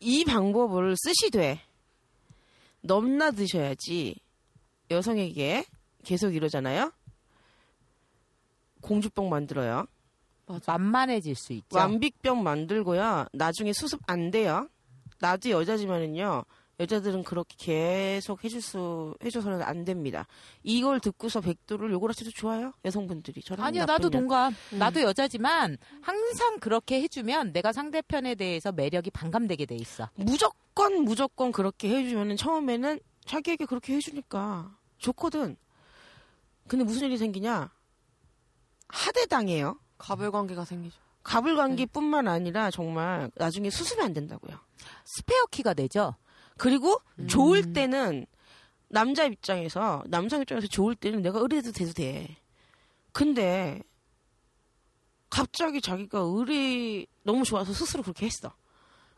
Speaker 1: 이 방법을 쓰시되 넘나드셔야지 여성에게 계속 이러잖아요. 공주병 만들어요.
Speaker 3: 맞아.
Speaker 2: 만만해질 수 있죠.
Speaker 1: 완비병 만들고요. 나중에 수습 안 돼요. 나도 여자지만은요. 여자들은 그렇게 계속 해줄 수 해줘서는 안 됩니다. 이걸 듣고서 백도를 욕을 하셔도 좋아요. 여성분들이 저랑
Speaker 2: 아니야 나도
Speaker 1: 년.
Speaker 2: 동감.
Speaker 3: 음.
Speaker 2: 나도 여자지만 항상 그렇게 해주면 내가 상대편에 대해서 매력이 반감되게 돼 있어.
Speaker 1: 무조건 무조건 그렇게 해주면은 처음에는 자기에게 그렇게 해주니까 좋거든. 근데 무슨 일이 생기냐? 하대 당해요.
Speaker 3: 가불 관계가 생기죠.
Speaker 1: 가불 관계뿐만 아니라 정말 나중에 수습이 안 된다고요.
Speaker 2: 스페어 키가 되죠.
Speaker 1: 그리고
Speaker 3: 음.
Speaker 1: 좋을 때는 남자 입장에서 남성 입장에서 좋을 때는 내가 의뢰도 돼도 돼. 근데 갑자기 자기가 의뢰 너무 좋아서 스스로 그렇게 했어.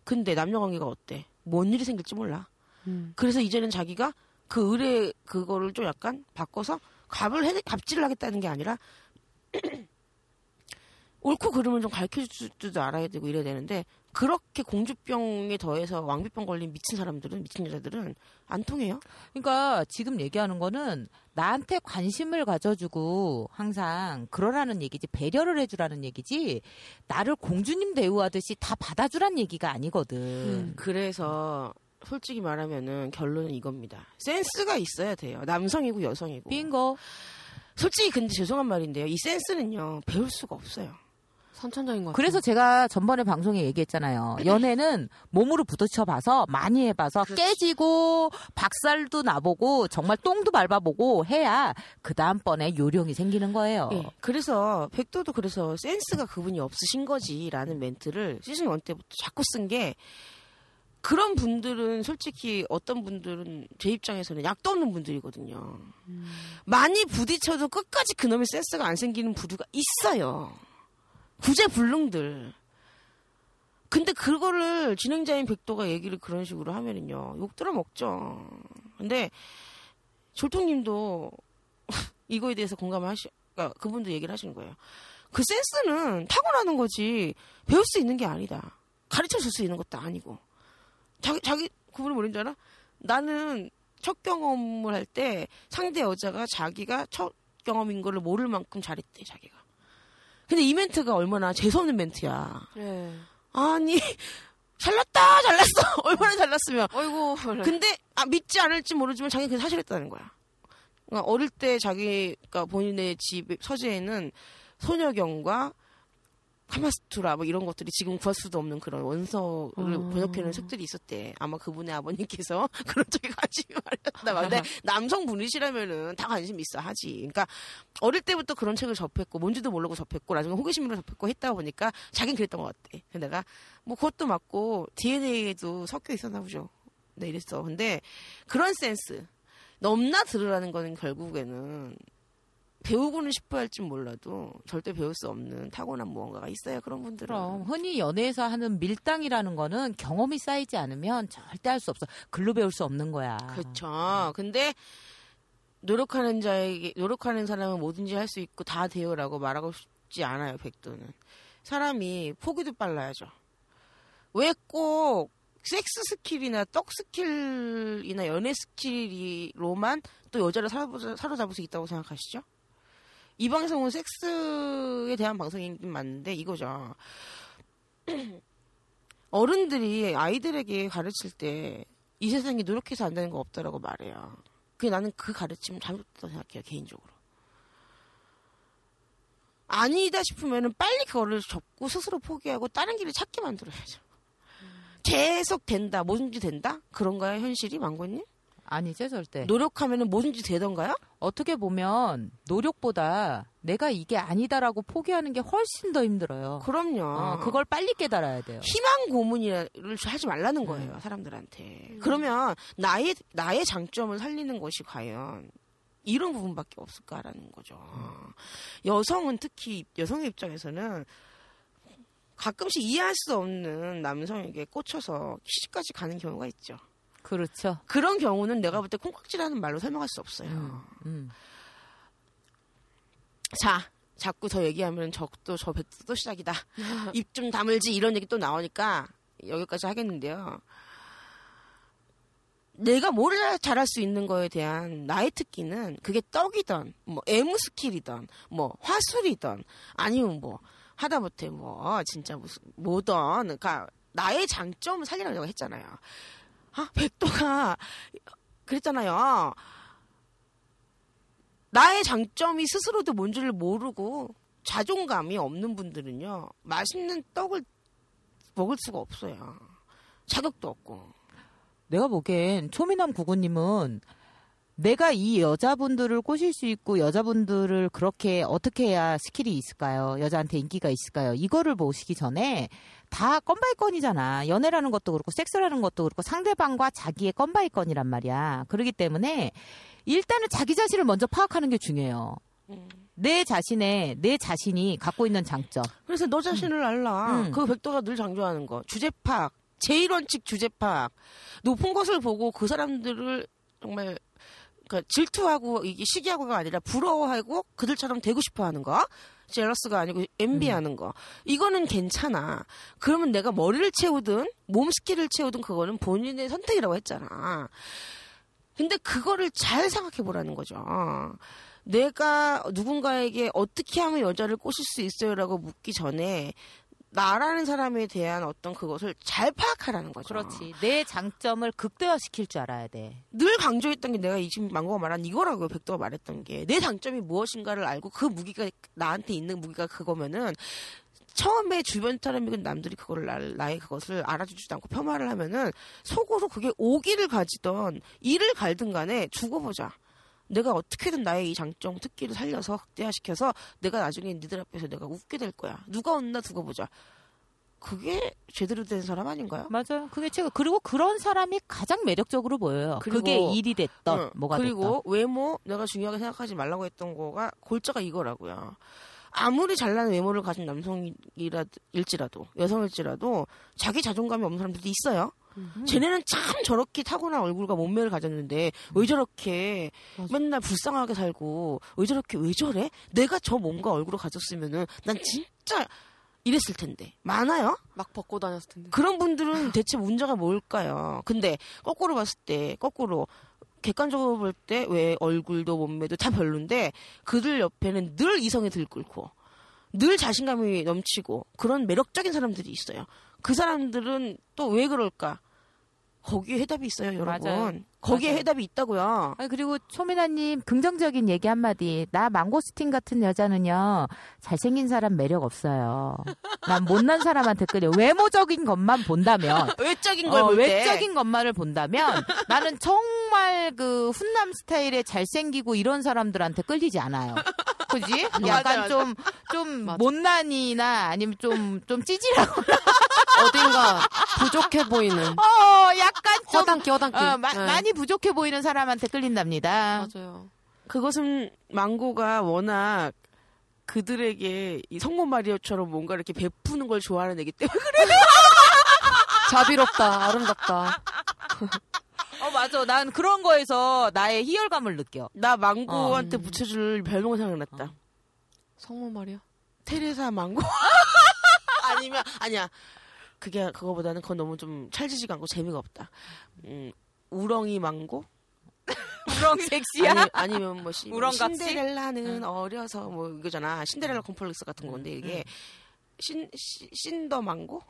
Speaker 1: 근데 남녀 관계가 어때? 뭔 일이 생길지 몰라.
Speaker 3: 음.
Speaker 1: 그래서 이제는 자기가 그 의뢰 그거를 좀 약간 바꿔서 갑을 해 갑질을 하겠다는 게 아니라 옳고 그름을 좀 가르쳐 줄 줄도 알아야 되고 이래야 되는데 그렇게 공주병에 더해서 왕비병 걸린 미친 사람들은 미친 여자들은 안 통해요.
Speaker 2: 그러니까 지금 얘기하는 거는 나한테 관심을 가져주고 항상 그러라는 얘기지 배려를 해주라는 얘기지 나를 공주님 대우하듯이 다 받아주란 얘기가 아니거든.
Speaker 3: 음.
Speaker 1: 그래서 솔직히 말하면은 결론은 이겁니다. 센스가 있어야 돼요. 남성이고 여성이고.
Speaker 2: 빙고.
Speaker 1: 솔직히 근데 죄송한 말인데요. 이 센스는요 배울 수가 없어요.
Speaker 3: 선천적인 것 같아요.
Speaker 2: 그래서 제가 전번에 방송에 얘기했잖아요. 연애는 몸으로 부딪혀봐서 많이 해봐서
Speaker 1: 그렇지.
Speaker 2: 깨지고 박살도 나보고 정말 똥도 밟아보고 해야 그 다음번에 요령이 생기는 거예요.
Speaker 1: 예. 그래서 백도도 그래서 센스가 그분이 없으신 거지라는 멘트를 시즌 1 때부터 자꾸 쓴 게 그런 분들은 솔직히 어떤 분들은 제 입장에서는 약도 없는 분들이거든요. 많이 부딪혀도 끝까지 그놈의 센스가 안 생기는 부류가 있어요. 구제불능들. 근데 그거를 진행자인 백도가 얘기를 그런 식으로 하면은요 욕 들어 먹죠. 근데 졸통님도 이거에 대해서 공감하시, 그러니까 그분도 얘기를 하시는 거예요. 그 센스는 타고나는 거지 배울 수 있는 게 아니다. 가르쳐 줄 수 있는 것도 아니고. 자기 자기 그분은 뭐라는 줄 알아? 나는 첫 경험을 할 때 상대 여자가 자기가 첫 경험인 거를 모를 만큼 잘했대 자기가. 근데 이 멘트가 얼마나 재수없는 멘트야.
Speaker 3: 네.
Speaker 1: 아니 잘났다 잘났어 얼마나 잘났으면
Speaker 3: 어이구.
Speaker 1: 근데 아, 믿지 않을지 모르지만 자기 그게 사실했다는 거야. 그러니까 어릴 때 자기가 본인의 집 서재에는 소녀경과 카마스투라 뭐 이런 것들이 지금 구할 수도 없는 그런 원서를
Speaker 3: 어.
Speaker 1: 번역해놓은 책들이 있었대. 아마 그분의 아버님께서 그런 쪽에 관심이 많았나 봐. 근데 남성분이시라면은 다 관심 있어 하지. 그러니까 어릴 때부터 그런 책을 접했고 뭔지도 모르고 접했고 나중에 호기심으로 접했고 했다 보니까 자긴 그랬던 것 같대. 근데 내가 뭐 그것도 맞고 DNA에도 섞여 있었나 보죠. 네 이랬어. 근데 그런 센스 넘나 들으라는 거는 결국에는 배우고는 싶어 할진 몰라도 절대 배울 수 없는 타고난 무언가가 있어요. 그런 분들은.
Speaker 2: 그럼 흔히 연애에서 하는 밀당이라는 거는 경험이 쌓이지 않으면 절대 할 수 없어. 글로 배울 수 없는 거야.
Speaker 1: 그렇죠. 근데 노력하는 자에게 노력하는 사람은 뭐든지 할 수 있고 다 돼요라고 말하고 싶지 않아요. 백도는 사람이 포기도 빨라야죠. 왜 꼭 섹스 스킬이나 떡 스킬이나 연애 스킬로만 또 여자를 사로잡- 사로잡을 수 있다고 생각하시죠? 이 방송은 섹스에 대한 방송이긴 맞는데 이거죠. 어른들이 아이들에게 가르칠 때 이 세상에 노력해서 안 되는 거 없다라고 말해요. 그 나는 그 가르침 잘못됐다고 생각해요 개인적으로. 아니다 싶으면은 빨리 그거를 접고 스스로 포기하고 다른 길을 찾게 만들어야죠. 계속 된다, 뭐든지 된다? 그런가요, 현실이, 망고님?
Speaker 2: 아니죠, 절대.
Speaker 1: 노력하면은 뭐든지 되던가요?
Speaker 2: 어떻게 보면 노력보다 내가 이게 아니다라고 포기하는 게 훨씬 더 힘들어요.
Speaker 1: 그럼요.
Speaker 2: 어, 그걸 빨리 깨달아야 돼요.
Speaker 1: 희망 고문을 하지 말라는 거예요, 사람들한테. 그러면 나의, 나의 장점을 살리는 것이 과연 이런 부분밖에 없을까라는 거죠. 여성은 특히 여성의 입장에서는 가끔씩 이해할 수 없는 남성에게 꽂혀서 시집까지 가는 경우가 있죠.
Speaker 2: 그렇죠.
Speaker 1: 그런 경우는 내가 볼 때 콩깍지라는 말로 설명할 수 없어요.
Speaker 2: 음, 음.
Speaker 1: 자, 자꾸 더 얘기하면 저또 저 뱉도 또 시작이다. 입 좀 다물지 이런 얘기 또 나오니까 여기까지 하겠는데요. 내가 뭘 잘할 수 있는 거에 대한 나의 특기는 그게 떡이던 뭐 애무 스킬이던 뭐 화술이던 아니면 뭐 하다못해 뭐 진짜 무슨 뭐던 그러니까 나의 장점을 살리려고 했잖아요. 아 백도가 그랬잖아요. 나의 장점이 스스로도 뭔지를 모르고 자존감이 없는 분들은요 맛있는 떡을 먹을 수가 없어요. 자격도 없고.
Speaker 2: 내가 보기엔 초미남 구구님은 내가 이 여자분들을 꼬실 수 있고 여자분들을 그렇게 어떻게 해야 스킬이 있을까요? 여자한테 인기가 있을까요? 이거를 보시기 전에 다 건 by 건이잖아. 연애라는 것도 그렇고 섹스라는 것도 그렇고 상대방과 자기의 건 by 건이란 말이야. 그렇기 때문에 일단은 자기 자신을 먼저 파악하는 게 중요해요. 내 자신의 내 자신이 갖고 있는 장점.
Speaker 1: 그래서 너 자신을 알라.
Speaker 2: 음.
Speaker 1: 그 백도가 늘 강조하는 거. 주제 파악. 제1원칙 주제 파악. 높은 것을 보고 그 사람들을 정말 그러니까 질투하고 이게 시기하고가 아니라 부러워하고 그들처럼 되고 싶어 하는 거. jealous가 아니고 envy하는 거. 이거는 괜찮아. 그러면 내가 머리를 채우든 몸 스킬을 채우든 그거는 본인의 선택이라고 했잖아. 근데 그거를 잘 생각해 보라는 거죠. 내가 누군가에게 어떻게 하면 여자를 꼬실 수 있어요라고 묻기 전에 나라는 사람에 대한 어떤 그것을 잘 파악하라는 거죠.
Speaker 2: 그렇지. 내 장점을 극대화시킬 줄 알아야 돼.
Speaker 1: 늘 강조했던 게 내가 이 지금 망고가 말한 이거라고요. 백도가 말했던 게 내 장점이 무엇인가를 알고 그 무기가 나한테 있는 무기가 그거면은 처음에 주변 사람이건 남들이 그거를 나, 나의 그것을 알아주지도 않고 폄하를 하면은 속으로 그게 오기를 가지던 이를 갈든 간에 죽어보자. 내가 어떻게든 나의 이 장점 특기를 살려서 극대화시켜서 내가 나중에 니들 앞에서 내가 웃게 될 거야. 누가 웃나 두고 보자. 그게 제대로 된 사람 아닌가요?
Speaker 2: 맞아요. 그게 제가 그리고 그런 사람이 가장 매력적으로 보여요. 그게 일이 됐던
Speaker 1: 응.
Speaker 2: 뭐가
Speaker 1: 그리고
Speaker 2: 됐던.
Speaker 1: 외모 내가 중요하게 생각하지 말라고 했던 거가 골자가 이거라고요. 아무리 잘나는 외모를 가진 남성이라 일지라도 여성일지라도 자기 자존감이 없는 사람들도 있어요. 쟤네는 참 저렇게 타고난 얼굴과 몸매를 가졌는데 왜 저렇게
Speaker 2: 맞아.
Speaker 1: 맨날 불쌍하게 살고 왜 저렇게 왜 저래? 내가 저 몸과 얼굴을 가졌으면은 난 진짜 이랬을 텐데 많아요.
Speaker 3: 막 벗고 다녔을 텐데.
Speaker 1: 그런 분들은 대체 문제가 뭘까요? 근데 거꾸로 봤을 때 거꾸로 객관적으로 볼 때 왜 얼굴도 몸매도 다 별론데 그들 옆에는 늘 이성이 들끓고 늘 자신감이 넘치고 그런 매력적인 사람들이 있어요. 그 사람들은 또 왜 그럴까? 거기에 해답이 있어요, 여러분.
Speaker 2: 맞아요.
Speaker 1: 거기에
Speaker 2: 맞아요.
Speaker 1: 해답이 있다고요.
Speaker 2: 아니, 그리고 초미나님 긍정적인 얘기 한마디. 나 망고스틴 같은 여자는요 잘생긴 사람 매력 없어요. 난 못난 사람한테 끌려. 외모적인 것만 본다면,
Speaker 1: 외적인 걸
Speaker 2: 어,
Speaker 1: 볼 때.
Speaker 2: 외적인 것만을 본다면 나는 정말 그 훈남 스타일의 잘생기고 이런 사람들한테 끌리지 않아요. 그지? 약간. 좀, 좀
Speaker 3: 맞아.
Speaker 2: 못난이나 아니면 좀, 좀 찌질하고,
Speaker 3: 어딘가 부족해 보이는
Speaker 2: 어, 약간 좀,
Speaker 3: 허당끼 허당끼.
Speaker 2: 어, 마-
Speaker 3: 네.
Speaker 2: 많이 부족해 보이는 사람한테 끌린답니다.
Speaker 3: 맞아요.
Speaker 1: 그것은 망고가 워낙 그들에게 이 성모 마리오처럼 뭔가 이렇게 베푸는 걸 좋아하는 애기 때문에
Speaker 3: 자비롭다, 아름답다.
Speaker 2: 어, 맞아. 난 그런 거에서 나의 희열감을 느껴.
Speaker 1: 나 망고한테
Speaker 3: 음.
Speaker 1: 붙여줄 별명 생각났다.
Speaker 3: 성모 말이야.
Speaker 1: 테레사 망고? 아니면 아니야. 그게 그거보다는 그건 너무 좀 찰지지가 않고 재미가 없다. 음, 우렁이 망고?
Speaker 2: 우렁 섹시야?
Speaker 1: 아니, 아니면 뭐 시,
Speaker 2: 우렁같이?
Speaker 1: 신데렐라는 어려서 뭐 이거잖아. 신데렐라 콤플렉스 같은 건데 이게 신, 신 신더 망고?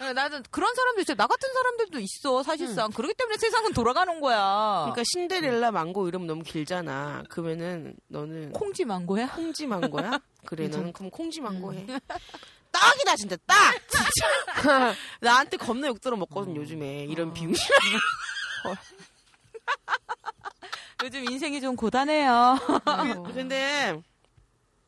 Speaker 2: 네, 나는 그런 사람도 있어요. 나 같은 사람들도 있어, 사실상. 그렇기 때문에 세상은 돌아가는 거야.
Speaker 1: 그러니까 신데렐라 망고 이름 너무 길잖아. 그러면은 너는
Speaker 2: 콩지 망고야?
Speaker 1: 콩지 망고야? 그래, 너는 그럼 콩지 망고 해. 딱이다, 진짜, 딱! 진짜. 나한테 겁나 욕들어 먹거든, 요즘에. 이런 비웃이.
Speaker 2: 요즘 인생이 좀 고단해요.
Speaker 1: 근데,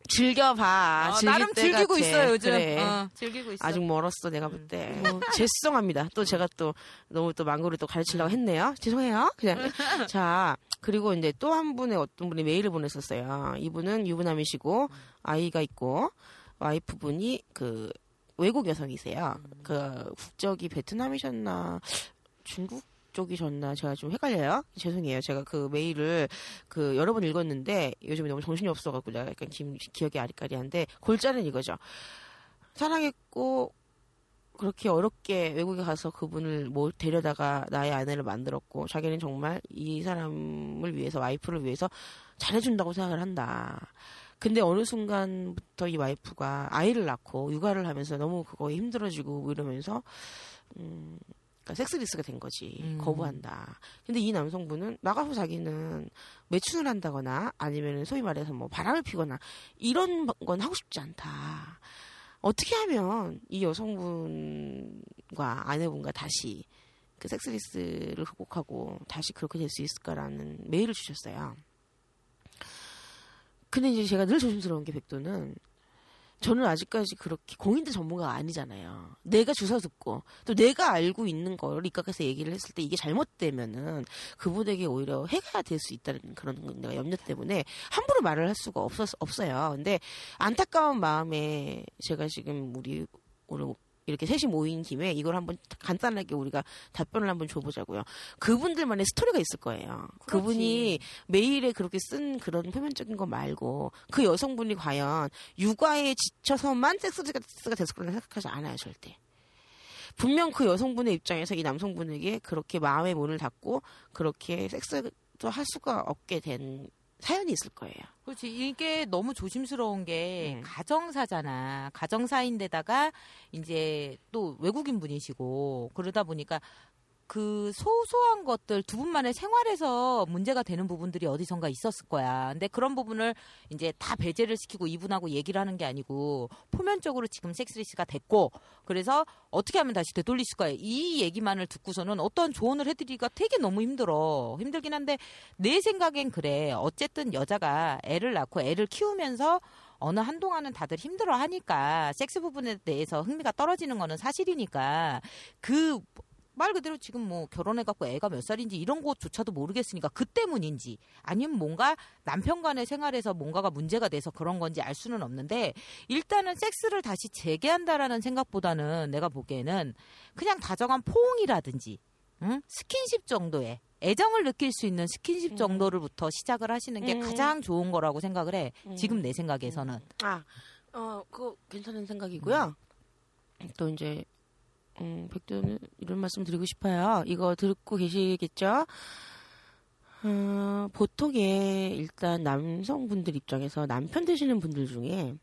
Speaker 1: 즐겨봐.
Speaker 2: 어, 나름
Speaker 1: 때
Speaker 2: 즐기고
Speaker 1: 같아.
Speaker 2: 있어요, 요즘.
Speaker 1: 그래.
Speaker 2: 어, 즐기고 있어.
Speaker 1: 아직 멀었어, 내가 볼 때. 뭐, 죄송합니다. 또 제가 또, 너무 또 망고를 또 가르치려고 했네요. 죄송해요. 그냥. 자, 그리고 이제 또 한 분의 어떤 분이 메일을 보냈었어요. 이분은 유부남이시고, 아이가 있고, 와이프분이 그, 외국 여성이세요. 그, 국적이 베트남이셨나, 중국? 쪽이셨나 제가 좀 헷갈려요. 죄송해요. 제가 그 메일을 그 여러 번 읽었는데 요즘에 너무 정신이 없어갖고 내가 약간 기, 기억이 아리까리한데 골자는 이거죠. 사랑했고 그렇게 어렵게 외국에 가서 그분을 뭐 데려다가 나의 아내를 만들었고 자기는 정말 이 사람을 위해서 와이프를 위해서 잘해준다고 생각을 한다. 근데 어느 순간부터 이 와이프가 아이를 낳고 육아를 하면서 너무 그거에 힘들어지고 이러면서 음 그러니까 섹스리스가 된 거지
Speaker 2: 음.
Speaker 1: 거부한다. 근데 이 남성분은 나가서 자기는 매춘을 한다거나 아니면 소위 말해서 뭐 바람을 피거나 이런 건 하고 싶지 않다. 어떻게 하면 이 여성분과 아내분과 다시 그 섹스리스를 극복하고 다시 그렇게 될 수 있을까라는 메일을 주셨어요. 근데 이제 제가 늘 조심스러운 게 백도는 저는 아직까지 그렇게 공인대 전문가가 아니잖아요. 내가 주워 듣고 또 내가 알고 있는 걸 입각해서 얘기를 했을 때 이게 잘못되면은 그분에게 오히려 해가 될 수 있다는 그런 내가 염려 때문에 함부로 말을 할 수가 없었, 없어요. 근데 안타까운 마음에 제가 지금 우리 오늘 이렇게 셋이 모인 김에 이걸 한번 간단하게 우리가 답변을 한번 줘보자고요. 그분들만의 스토리가 있을 거예요. 그분이 메일에 그렇게 쓴 그런 표면적인 거 말고 그 여성분이 과연 육아에 지쳐서만 섹스가 됐을 거라 생각하지 않아요, 절대. 분명 그 여성분의 입장에서 이 남성분에게 그렇게 마음의 문을 닫고 그렇게 섹스도 할 수가 없게 된 사연이 있을 거예요.
Speaker 2: 그렇지. 이게 너무 조심스러운 게
Speaker 1: 음.
Speaker 2: 가정사잖아. 가정사인데다가 이제 또 외국인 분이시고 그러다 보니까 그 소소한 것들 두 분만의 생활에서 문제가 되는 부분들이 어디선가 있었을 거야. 근데 그런 부분을 이제 다 배제를 시키고 이분하고 얘기를 하는 게 아니고 포면적으로 지금 섹스리스가 됐고 그래서 어떻게 하면 다시 되돌리실 거야. 이 얘기만을 듣고서는 어떤 조언을 해드리기가 되게 너무 힘들어. 힘들긴 한데 내 생각엔 그래. 어쨌든 여자가 애를 낳고 애를 키우면서 어느 한동안은 다들 힘들어 하니까 섹스 부분에 대해서 흥미가 떨어지는 거는 사실이니까 그 말 그대로 지금 뭐 결혼해갖고 애가 몇 살인지 이런 것조차도 모르겠으니까 그 때문인지 아니면 뭔가 남편 간의 생활에서 뭔가가 문제가 돼서 그런 건지 알 수는 없는데 일단은 섹스를 다시 재개한다라는 생각보다는 내가 보기에는 그냥 다정한 포옹이라든지 응? 스킨십 정도의 애정을 느낄 수 있는 스킨십
Speaker 1: 음.
Speaker 2: 정도를부터 시작을 하시는 게
Speaker 1: 음.
Speaker 2: 가장 좋은 거라고 생각을 해. 지금 내 생각에서는.
Speaker 1: 아, 어, 그거 괜찮은 생각이고요. 또 이제, 음, 백도는 이런 말씀 드리고 싶어요. 이거 듣고 계시겠죠? 어, 보통의 일단 남성분들 입장에서 남편 되시는 분들 중에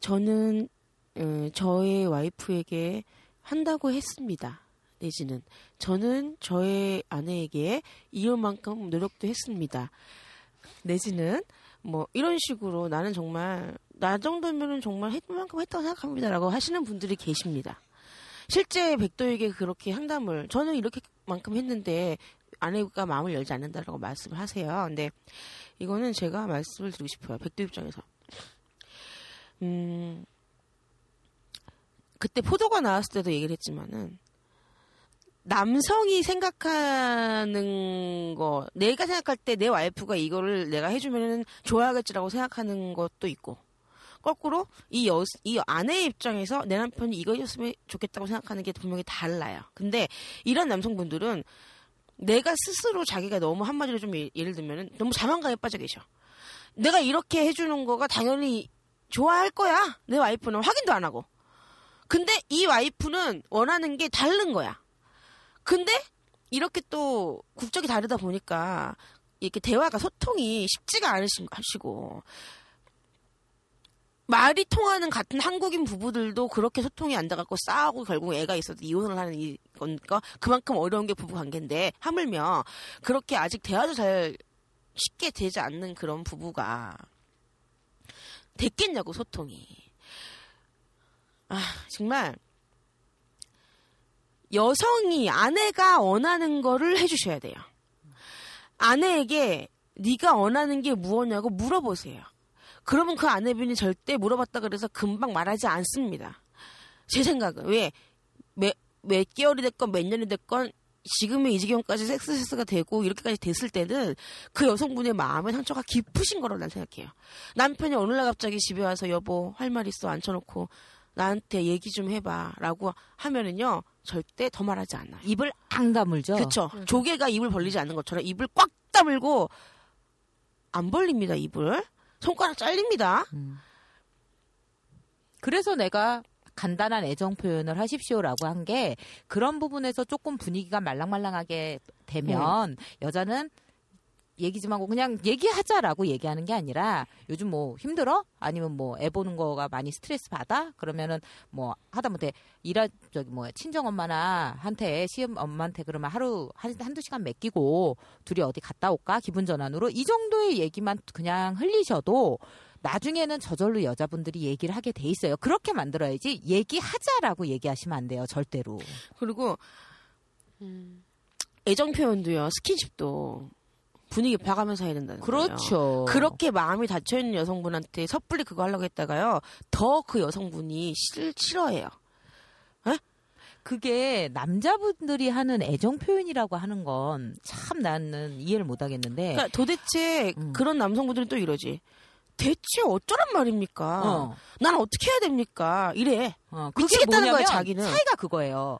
Speaker 1: 저는 어, 저의 와이프에게 한다고 했습니다. 내지는 저는 저의 아내에게 이혼만큼 노력도 했습니다. 내지는 뭐 이런 식으로 나는 정말 나 정도면은 정말 했을 만큼 했다고 생각합니다라고 하시는 분들이 계십니다. 실제 백도에게 그렇게 상담을 저는 이렇게만큼 했는데 아내가 마음을 열지 않는다라고 말씀을 하세요. 근데 이거는 제가 말씀을 드리고 싶어요. 백도 입장에서. 음, 그때 포도가 나왔을 때도 얘기를 했지만은 남성이 생각하는 거, 내가 생각할 때 내 와이프가 이거를 내가 해주면은 좋아하겠지라고 생각하는 것도 있고, 거꾸로 이 여, 이 아내의 입장에서 내 남편이 이거 해줬으면 좋겠다고 생각하는 게 분명히 달라요. 근데 이런 남성분들은 내가 스스로 자기가 너무 한마디로 좀 예- 예를 들면은 너무 자만감에 빠져 계셔. 내가 이렇게 해주는 거가 당연히 좋아할 거야. 내 와이프는 확인도 안 하고. 근데 이 와이프는 원하는 게 다른 거야. 근데 이렇게 또 국적이 다르다 보니까 이렇게 대화가 소통이 쉽지가 않으시고 말이 통하는 같은 한국인 부부들도 그렇게 소통이 안 돼갖고 싸우고 결국 애가 있어도 이혼을 하는 이 거니까 그만큼 어려운 게 부부 관계인데 하물며 그렇게 아직 대화도 잘 쉽게 되지 않는 그런 부부가 됐겠냐고 소통이 아 정말 여성이 아내가 원하는 거를 해주셔야 돼요. 아내에게 네가 원하는 게 무엇냐고 물어보세요. 그러면 그 아내분이 절대 물어봤다 그래서 금방 말하지 않습니다. 제 생각은 왜 몇, 몇 개월이 됐건 몇 년이 됐건 지금의 이 지경까지 섹스세스가 되고 이렇게까지 됐을 때는 그 여성분의 마음의 상처가 깊으신 거라고 난 생각해요. 남편이 어느 날 갑자기 집에 와서 여보 할 말 있어 앉혀놓고 나한테 얘기 좀 해봐라고 하면은요 절대 더 말하지 않아요.
Speaker 2: 입을 안 다물죠.
Speaker 1: 그렇죠. 조개가 입을 벌리지 않는 것처럼 입을 꽉 다물고 안 벌립니다 입을 손가락 잘립니다.
Speaker 2: 음. 그래서 내가 간단한 애정 표현을 하십시오라고 한 게 그런 부분에서 조금 분위기가 말랑말랑하게 되면 여자는 얘기 좀 하고 그냥 얘기하자라고 얘기하는 게 아니라 요즘 뭐 힘들어? 아니면 뭐 애 보는 거가 많이 스트레스 받아? 그러면은 뭐 하다못해 일하 저기 뭐 친정 엄마나 한테 시험 엄마한테 그러면 하루 한 한두 시간 맡기고 둘이 어디 갔다 올까? 기분 전환으로 이 정도의 얘기만 그냥 흘리셔도 나중에는 저절로 여자분들이 얘기를 하게 돼 있어요. 그렇게 만들어야지 얘기하자라고 얘기하시면 안 돼요. 절대로.
Speaker 1: 그리고
Speaker 3: 음.
Speaker 1: 애정 표현도요 스킨십도 분위기 봐가면서 해야 된다는 거예요.
Speaker 2: 그렇죠.
Speaker 1: 그렇게 마음이 닫혀 있는 여성분한테 섣불리 그거 하려고 했다가요 더 그 여성분이 싫, 싫어해요.
Speaker 2: 그게 남자분들이 하는 애정 표현이라고 하는 건 참 나는 이해를 못 하겠는데.
Speaker 1: 그러니까 도대체
Speaker 2: 음.
Speaker 1: 그런 남성분들은 또 이러지. 대체 어쩌란 말입니까?
Speaker 2: 어.
Speaker 1: 난 어떻게 해야 됩니까? 이래.
Speaker 2: 어, 그게
Speaker 1: 미치겠다는 거야,
Speaker 2: 뭐냐면
Speaker 1: 자기는.
Speaker 2: 차이가 그거예요.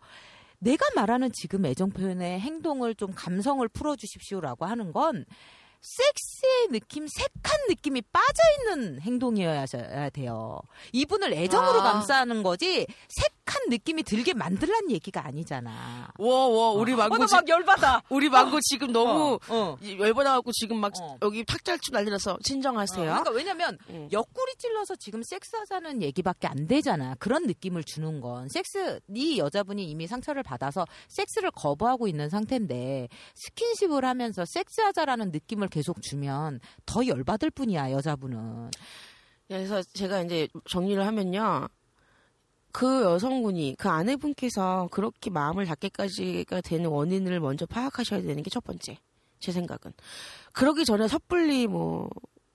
Speaker 2: 내가 말하는 지금 애정 표현의 행동을 좀 감성을 풀어주십시오라고 하는 건 섹스의 느낌, 색한 느낌이 빠져있는 행동이어야 돼요. 이분을 애정으로
Speaker 1: 아.
Speaker 2: 감싸는 거지 색한 느낌이 들게 만들란 얘기가 아니잖아.
Speaker 1: 워워 우리 망고
Speaker 2: 어, 나
Speaker 1: 지,
Speaker 2: 막 열받아.
Speaker 1: 우리 망고 지금 너무
Speaker 2: 어, 어.
Speaker 1: 열받아갖고 지금 막
Speaker 2: 어.
Speaker 1: 여기 탁잘추 난리 나서 진정하세요.
Speaker 2: 그러니까 왜냐면
Speaker 1: 응.
Speaker 2: 옆구리 찔러서 지금 섹스하자는 얘기밖에 안 되잖아. 그런 느낌을 주는 건 섹스 네 여자분이 이미 상처를 받아서 섹스를 거부하고 있는 상태인데 스킨십을 하면서 섹스하자라는 느낌을 계속 주면 더 열받을 뿐이야 여자분은.
Speaker 1: 그래서 제가 이제 정리를 하면요. 그 여성분이 그 아내분께서 그렇게 마음을 닫게까지가 되는 원인을 먼저 파악하셔야 되는 게 첫 번째. 제 생각은. 그러기 전에 섣불리 뭐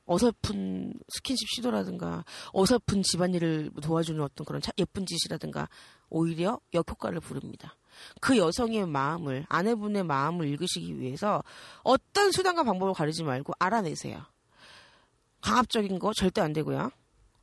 Speaker 1: 어설픈 스킨십 시도라든가 어설픈 집안일을 도와주는 어떤 그런 차- 예쁜 짓이라든가 오히려 역효과를 부릅니다. 그 여성의 마음을 아내분의 마음을 읽으시기 위해서 어떤 수단과 방법을 가리지 말고 알아내세요. 강압적인 거 절대 안 되고요.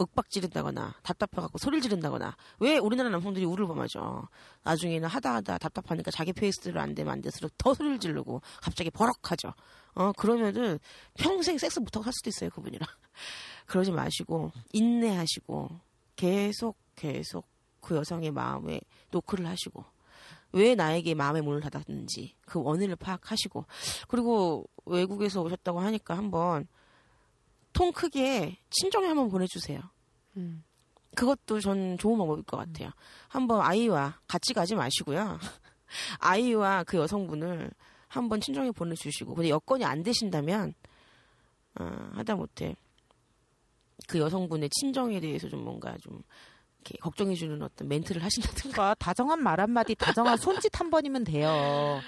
Speaker 1: 윽박 지른다거나 답답해갖고 소리를 지른다거나 왜 우리나라 남성들이 우를 범하죠. 나중에는 하다 하다 답답하니까 자기 페이스대로 안 되면 안 될수록 더 소리를 지르고 갑자기 버럭하죠. 어 그러면은 평생 섹스 못하고 살 수도 있어요 그분이랑. 그러지 마시고 인내하시고 계속 계속 그 여성의 마음에 노크를 하시고 왜 나에게 마음의 문을 닫았는지 그 원인을 파악하시고 그리고 외국에서 오셨다고 하니까 한번 통 크게 친정에 한번 보내주세요.
Speaker 3: 음.
Speaker 1: 그것도 전 좋은 방법일 것 같아요. 한번 아이와 같이 가지 마시고요. 아이와 그 여성분을 한번 친정에 보내주시고, 근데 여건이 안 되신다면, 어, 하다못해 그 여성분의 친정에 대해서 좀 뭔가 좀 걱정해주는 어떤 멘트를 하신다든가.
Speaker 2: 다정한 말 한마디, 다정한 손짓 한 번이면 돼요.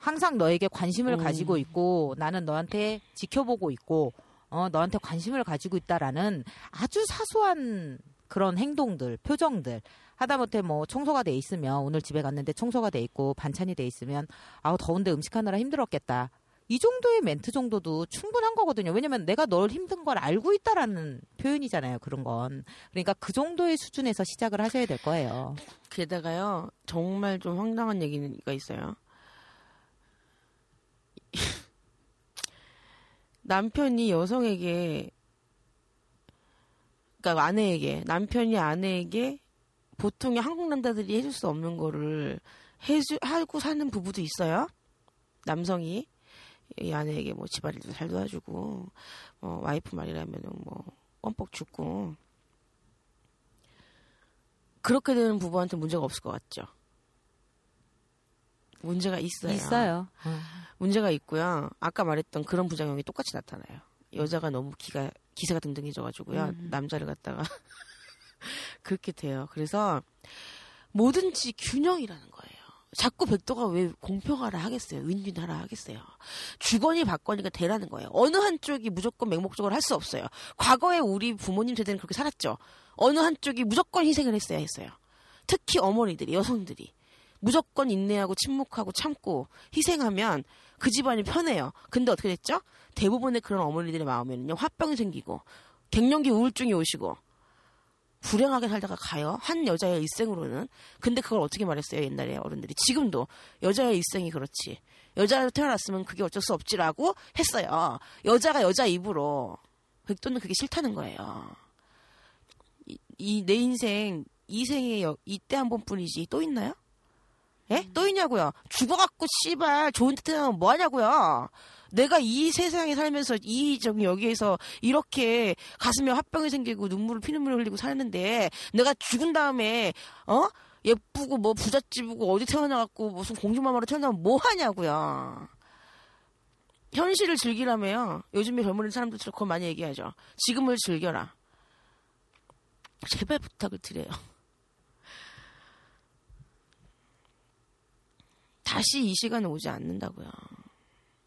Speaker 2: 항상 너에게 관심을
Speaker 1: 음.
Speaker 2: 가지고 있고 나는 너한테 지켜보고 있고 어 너한테 관심을 가지고 있다라는 아주 사소한 그런 행동들, 표정들 하다못해 뭐 청소가 돼 있으면 오늘 집에 갔는데 청소가 돼 있고 반찬이 돼 있으면 아우 더운데 음식 하느라 힘들었겠다. 이 정도의 멘트 정도도 충분한 거거든요. 왜냐면 내가 널 힘든 걸 알고 있다라는 표현이잖아요. 그런 건. 그러니까 그 정도의 수준에서 시작을 하셔야 될 거예요.
Speaker 1: 게다가요, 정말 좀 황당한 얘기가 있어요. 남편이 여성에게, 그러니까 아내에게, 남편이 아내에게 보통의 한국 남자들이 해줄 수 없는 거를 해주, 하고 사는 부부도 있어요. 남성이. 이 아내에게 뭐 집안일도 잘 도와주고, 뭐 와이프 말이라면은 뭐 껌뻑 죽고. 그렇게 되는 부부한테 문제가 없을 것 같죠. 문제가 있어요.
Speaker 2: 있어요. 어.
Speaker 1: 문제가 있고요. 아까 말했던 그런 부작용이 똑같이 나타나요. 여자가 너무 기가 기세가 등등해져가지고요.
Speaker 3: 음.
Speaker 1: 남자를 갖다가 그렇게 돼요. 그래서 뭐든지 균형이라는 거예요. 자꾸 백도가 왜 공평하라 하겠어요? 윈윈하라 하겠어요? 주거니 받거니가 되라는 거예요. 어느 한쪽이 무조건 맹목적으로 할 수 없어요. 과거에 우리 부모님 세대는 그렇게 살았죠. 어느 한쪽이 무조건 희생을 했어야 했어요. 특히 어머니들이, 여성들이. 무조건 인내하고 침묵하고 참고 희생하면 그 집안이 편해요. 근데 어떻게 됐죠? 대부분의 그런 어머니들의 마음에는요, 화병이 생기고, 갱년기 우울증이 오시고, 불행하게 살다가 가요. 한 여자의 일생으로는. 근데 그걸 어떻게 말했어요, 옛날에 어른들이. 지금도 여자의 일생이 그렇지. 여자로 태어났으면 그게 어쩔 수 없지라고 했어요. 여자가 여자 입으로. 백도는 그게 싫다는 거예요. 이내 인생, 이 생에 여- 이때 한 번뿐이지 또 있나요? 예? 또 있냐고요? 죽어갖고 씨발 좋은 데 태어나면 뭐 하냐고요? 내가 이 세상에 살면서 이 저기 여기에서 이렇게 가슴에 화병이 생기고 눈물을 피눈물을 흘리고 사는데 내가 죽은 다음에 어 예쁘고 뭐 부잣집이고 어디 태어나갖고 무슨 공주마마로 태어나면 뭐 하냐고요? 현실을 즐기라며요. 요즘에 젊은 사람들처럼 그거 많이 얘기하죠. 지금을 즐겨라. 제발 부탁을 드려요. 다시 이 시간에 오지 않는다고요.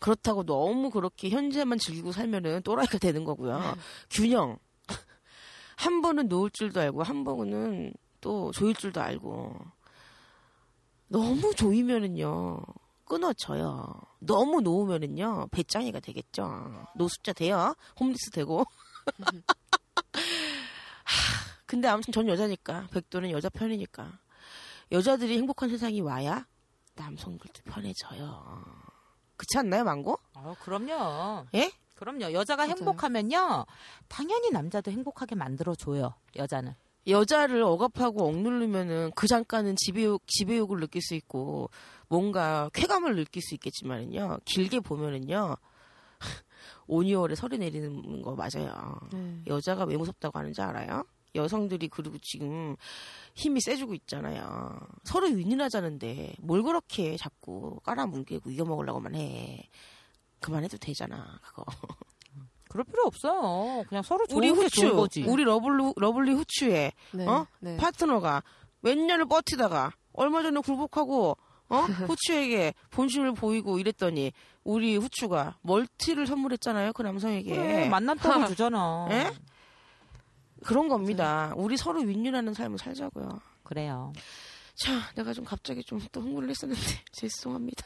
Speaker 1: 그렇다고 너무 그렇게 현재만 즐기고 살면은 또라이가 되는 거고요. 균형. 한 번은 놓을 줄도 알고 한 번은 또 조일 줄도 알고. 너무 조이면은요 끊어져요. 너무 놓으면은요 배짱이가 되겠죠. 노숙자 돼요. 홈리스 되고. 하, 근데 아무튼 전 여자니까 백도는 여자 편이니까 여자들이 행복한 세상이 와야 남성들도 편해져요. 그렇지 않나요, 망고?
Speaker 2: 아, 그럼요.
Speaker 1: 예?
Speaker 2: 그럼요. 여자가
Speaker 3: 맞아요.
Speaker 2: 행복하면요. 당연히 남자도 행복하게 만들어줘요. 여자는.
Speaker 1: 여자를 억압하고 억누르면은 그 잠깐은 지배욕, 지배욕을 느낄 수 있고 뭔가 쾌감을 느낄 수 있겠지만은요. 길게 보면은요. 5, 6월에 설이 내리는 거 맞아요.
Speaker 3: 네.
Speaker 1: 여자가 왜 무섭다고 하는지 알아요? 여성들이 그리고 지금 힘이 세지고 있잖아요. 서로 윈윈하자는데 뭘 그렇게 자꾸 깔아뭉개고 이겨먹으려고만 해. 그만해도 되잖아, 그거.
Speaker 2: 그럴 필요 없어요. 그냥 서로 좋은
Speaker 1: 우리
Speaker 2: 게
Speaker 1: 후추,
Speaker 2: 좋은 거지.
Speaker 1: 우리 러블리, 러블리 후추에
Speaker 3: 네.
Speaker 1: 어?
Speaker 3: 네.
Speaker 1: 파트너가 몇 년을 버티다가 얼마 전에 굴복하고 어? 후추에게 본심을 보이고 이랬더니 우리 후추가 멀티를 선물했잖아요 그 남성에게
Speaker 2: 그래, 맛난 떡을 주잖아.
Speaker 1: 예? 그런 겁니다 우리 서로 윈윈하는 삶을 살자고요
Speaker 2: 그래요.
Speaker 1: 자 내가 좀 갑자기 좀 또 흥분을 했었는데 죄송합니다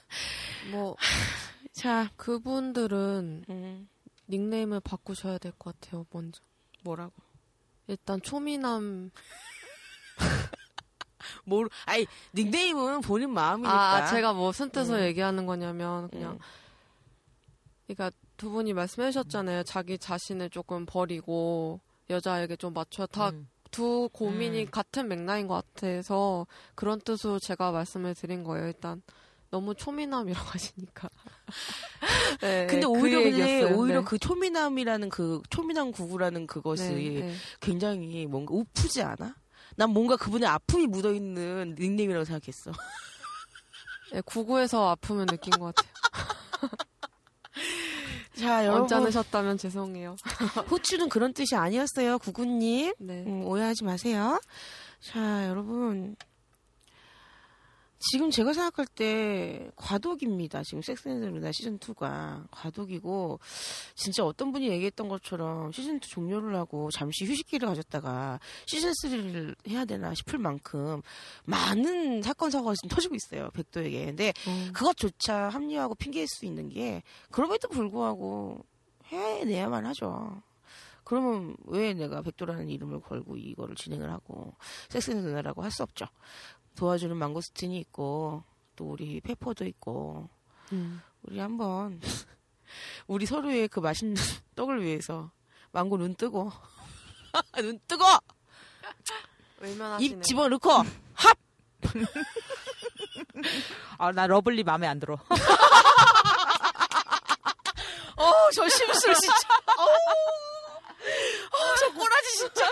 Speaker 3: 뭐
Speaker 1: 자
Speaker 3: 그분들은
Speaker 1: 음,
Speaker 3: 닉네임을 바꾸셔야 될 것 같아요. 먼저.
Speaker 1: 뭐라고
Speaker 3: 일단 초미남.
Speaker 1: 뭘 아니 닉네임은 본인 마음이니까
Speaker 3: 아, 제가 무슨 뜻으로
Speaker 1: 음.
Speaker 3: 얘기하는 거냐면 그냥
Speaker 1: 음.
Speaker 3: 그러니까 두 분이 말씀해 주셨잖아요. 자기 자신을 조금 버리고 여자에게 좀 맞춰 다
Speaker 2: 음.
Speaker 3: 두 고민이
Speaker 2: 음.
Speaker 3: 같은 맥락인 것 같아서 그런 뜻으로 제가 말씀을 드린 거예요. 일단 너무 초미남이라고 하시니까. 네,
Speaker 1: 근데
Speaker 3: 그
Speaker 1: 오히려 근데
Speaker 3: 얘기였어요.
Speaker 1: 오히려
Speaker 3: 네.
Speaker 1: 그 초미남이라는 그 초미남 구구라는 그것이
Speaker 3: 네, 네.
Speaker 1: 굉장히 뭔가 우프지 않아? 난 뭔가 그분의 아픔이 묻어 있는 닉네임이라고 생각했어.
Speaker 3: 네, 구구에서 아픔을 느낀 것 같아요.
Speaker 1: 자, 여러분
Speaker 3: 언짢으셨다면 죄송해요.
Speaker 1: 후추는 그런 뜻이 아니었어요, 구구님.
Speaker 3: 네.
Speaker 1: 음, 오해하지 마세요. 자, 여러분. 지금 제가 생각할 때 과독입니다. 지금 섹스앤드루나 시즌 2가 과독이고 진짜 어떤 분이 얘기했던 것처럼 시즌 2 종료를 하고 잠시 휴식기를 가졌다가 시즌 3를 해야 되나 싶을 만큼 많은 사건 사고가 지금 터지고 있어요. 백도에게. 근데
Speaker 3: 어,
Speaker 1: 그것조차 합리화하고 핑계일 수 있는 게 그럼에도 불구하고 해내야만 하죠. 그러면 왜 내가 백도라는 이름을 걸고 이거를 진행을 하고 섹스앤 누나라고 할 수 없죠. 도와주는 망고스틴이 있고 또 우리 페퍼도 있고
Speaker 3: 음.
Speaker 1: 우리 한번 우리 서로의 그 맛있는 떡을 위해서 망고 눈 뜨고 눈 뜨고. 입 집어넣고 합
Speaker 2: 아, 나 러블리 마음에 안 들어.
Speaker 1: 어, 저 심술 진짜. 어, 저 꼬라지 진짜.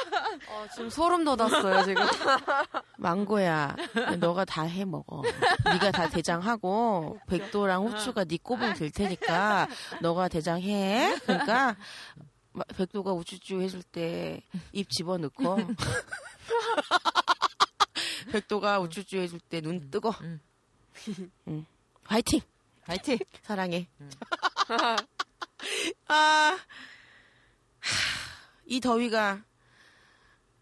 Speaker 3: 어, 지금 소름 돋았어요, 지금.
Speaker 1: 망고야, 너가 다 해 먹어. 네가 다 대장하고 백도랑 후추가 네 꼽으면 될 테니까 너가 대장해. 그러니까 마- 백도가 우쭈쭈 해줄 때 입 집어넣고 백도가 우쭈쭈 해줄 때 눈 뜨고.
Speaker 2: 음.
Speaker 1: 응. 화이팅.
Speaker 2: 화이팅!
Speaker 1: 사랑해. 아, 하, 이 더위가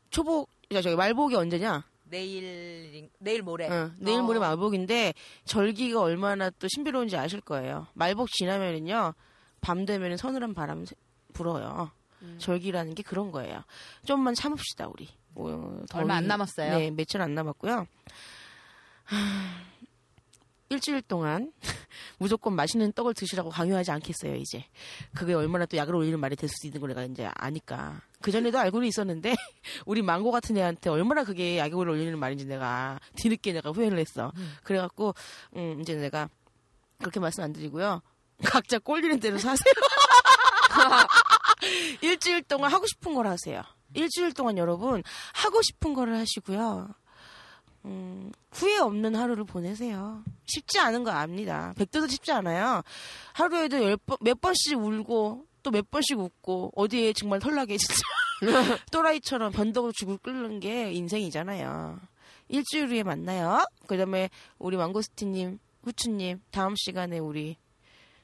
Speaker 1: 초복, 야, 저기 말복이 언제냐?
Speaker 2: 내일, 내일 모레.
Speaker 1: 응, 내일 모레
Speaker 2: 어.
Speaker 1: 말복인데 절기가 얼마나 또 신비로운지 아실 거예요. 말복 지나면은요, 밤 되면은 서늘한 바람 세- 불어요.
Speaker 3: 음.
Speaker 1: 절기라는 게 그런 거예요. 좀만 참읍시다, 우리. 어,
Speaker 2: 얼마 안 남았어요.
Speaker 1: 네, 며칠 안 남았고요. 하, 일주일 동안 무조건 맛있는 떡을 드시라고 강요하지 않겠어요, 이제. 그게 얼마나 또 약을 올리는 말이 될수 있는 걸 내가 이제 아니까. 그전에도 알고는 있었는데, 우리 망고 같은 애한테 얼마나 그게 약을 올리는 말인지 내가 뒤늦게 내가 후회를 했어. 그래갖고, 음, 이제 내가 그렇게 말씀 안 드리고요. 각자 꼴리는 대로 사세요. 일주일 동안 하고 싶은 걸 하세요. 일주일 동안 여러분 하고 싶은 거를 하시고요. 음, 후회 없는 하루를 보내세요. 쉽지 않은 거 압니다. 백도도 쉽지 않아요. 하루에도 열 번, 몇 번씩 울고 또 몇 번씩 웃고 어디에 정말 털나게 진짜 또라이처럼 변덕으로 죽을 끓는 게 인생이잖아요. 일주일 후에 만나요. 그 다음에 우리 망고스티님, 후추님 다음 시간에 우리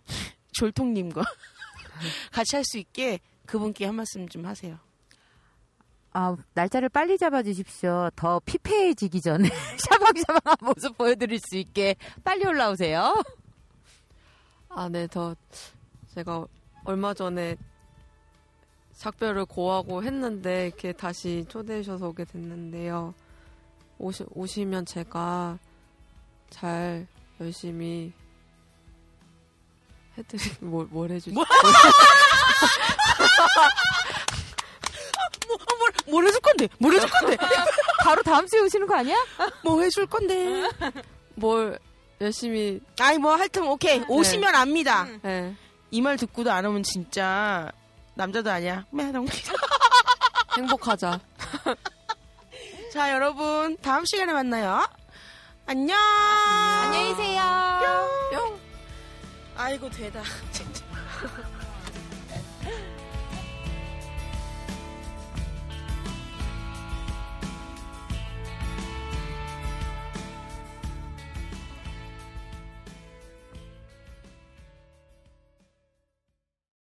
Speaker 1: 졸통님과 같이 할 수 있게 그분께 한 말씀 좀 하세요.
Speaker 2: 아, 날짜를 빨리 잡아주십시오. 더 피폐해지기 전에 샤방샤방한 모습 보여드릴 수 있게 빨리 올라오세요.
Speaker 3: 아, 네, 더, 제가 얼마 전에 작별을 고하고 했는데, 이렇게 다시 초대해 주셔서 오게 됐는데요. 오시, 오시면 제가 잘 열심히 해드리, 뭘, 뭘 해주지?
Speaker 1: 뭐? 뭘, 뭘 해줄 건데? 뭘 해줄 건데?
Speaker 2: 바로 다음 주에 오시는 거 아니야?
Speaker 1: 뭐 해줄 건데?
Speaker 3: 뭘 열심히,
Speaker 1: 아이 뭐 하여튼 오케이 오시면 압니다.
Speaker 3: 네,
Speaker 1: 이말 듣고도 안 오면 진짜 남자도 아니야.
Speaker 3: 행복하자.
Speaker 1: 자 여러분 다음 시간에 만나요. 안녕.
Speaker 2: 안녕히 계세요.
Speaker 1: 뿅. 아이고 되다. 진짜.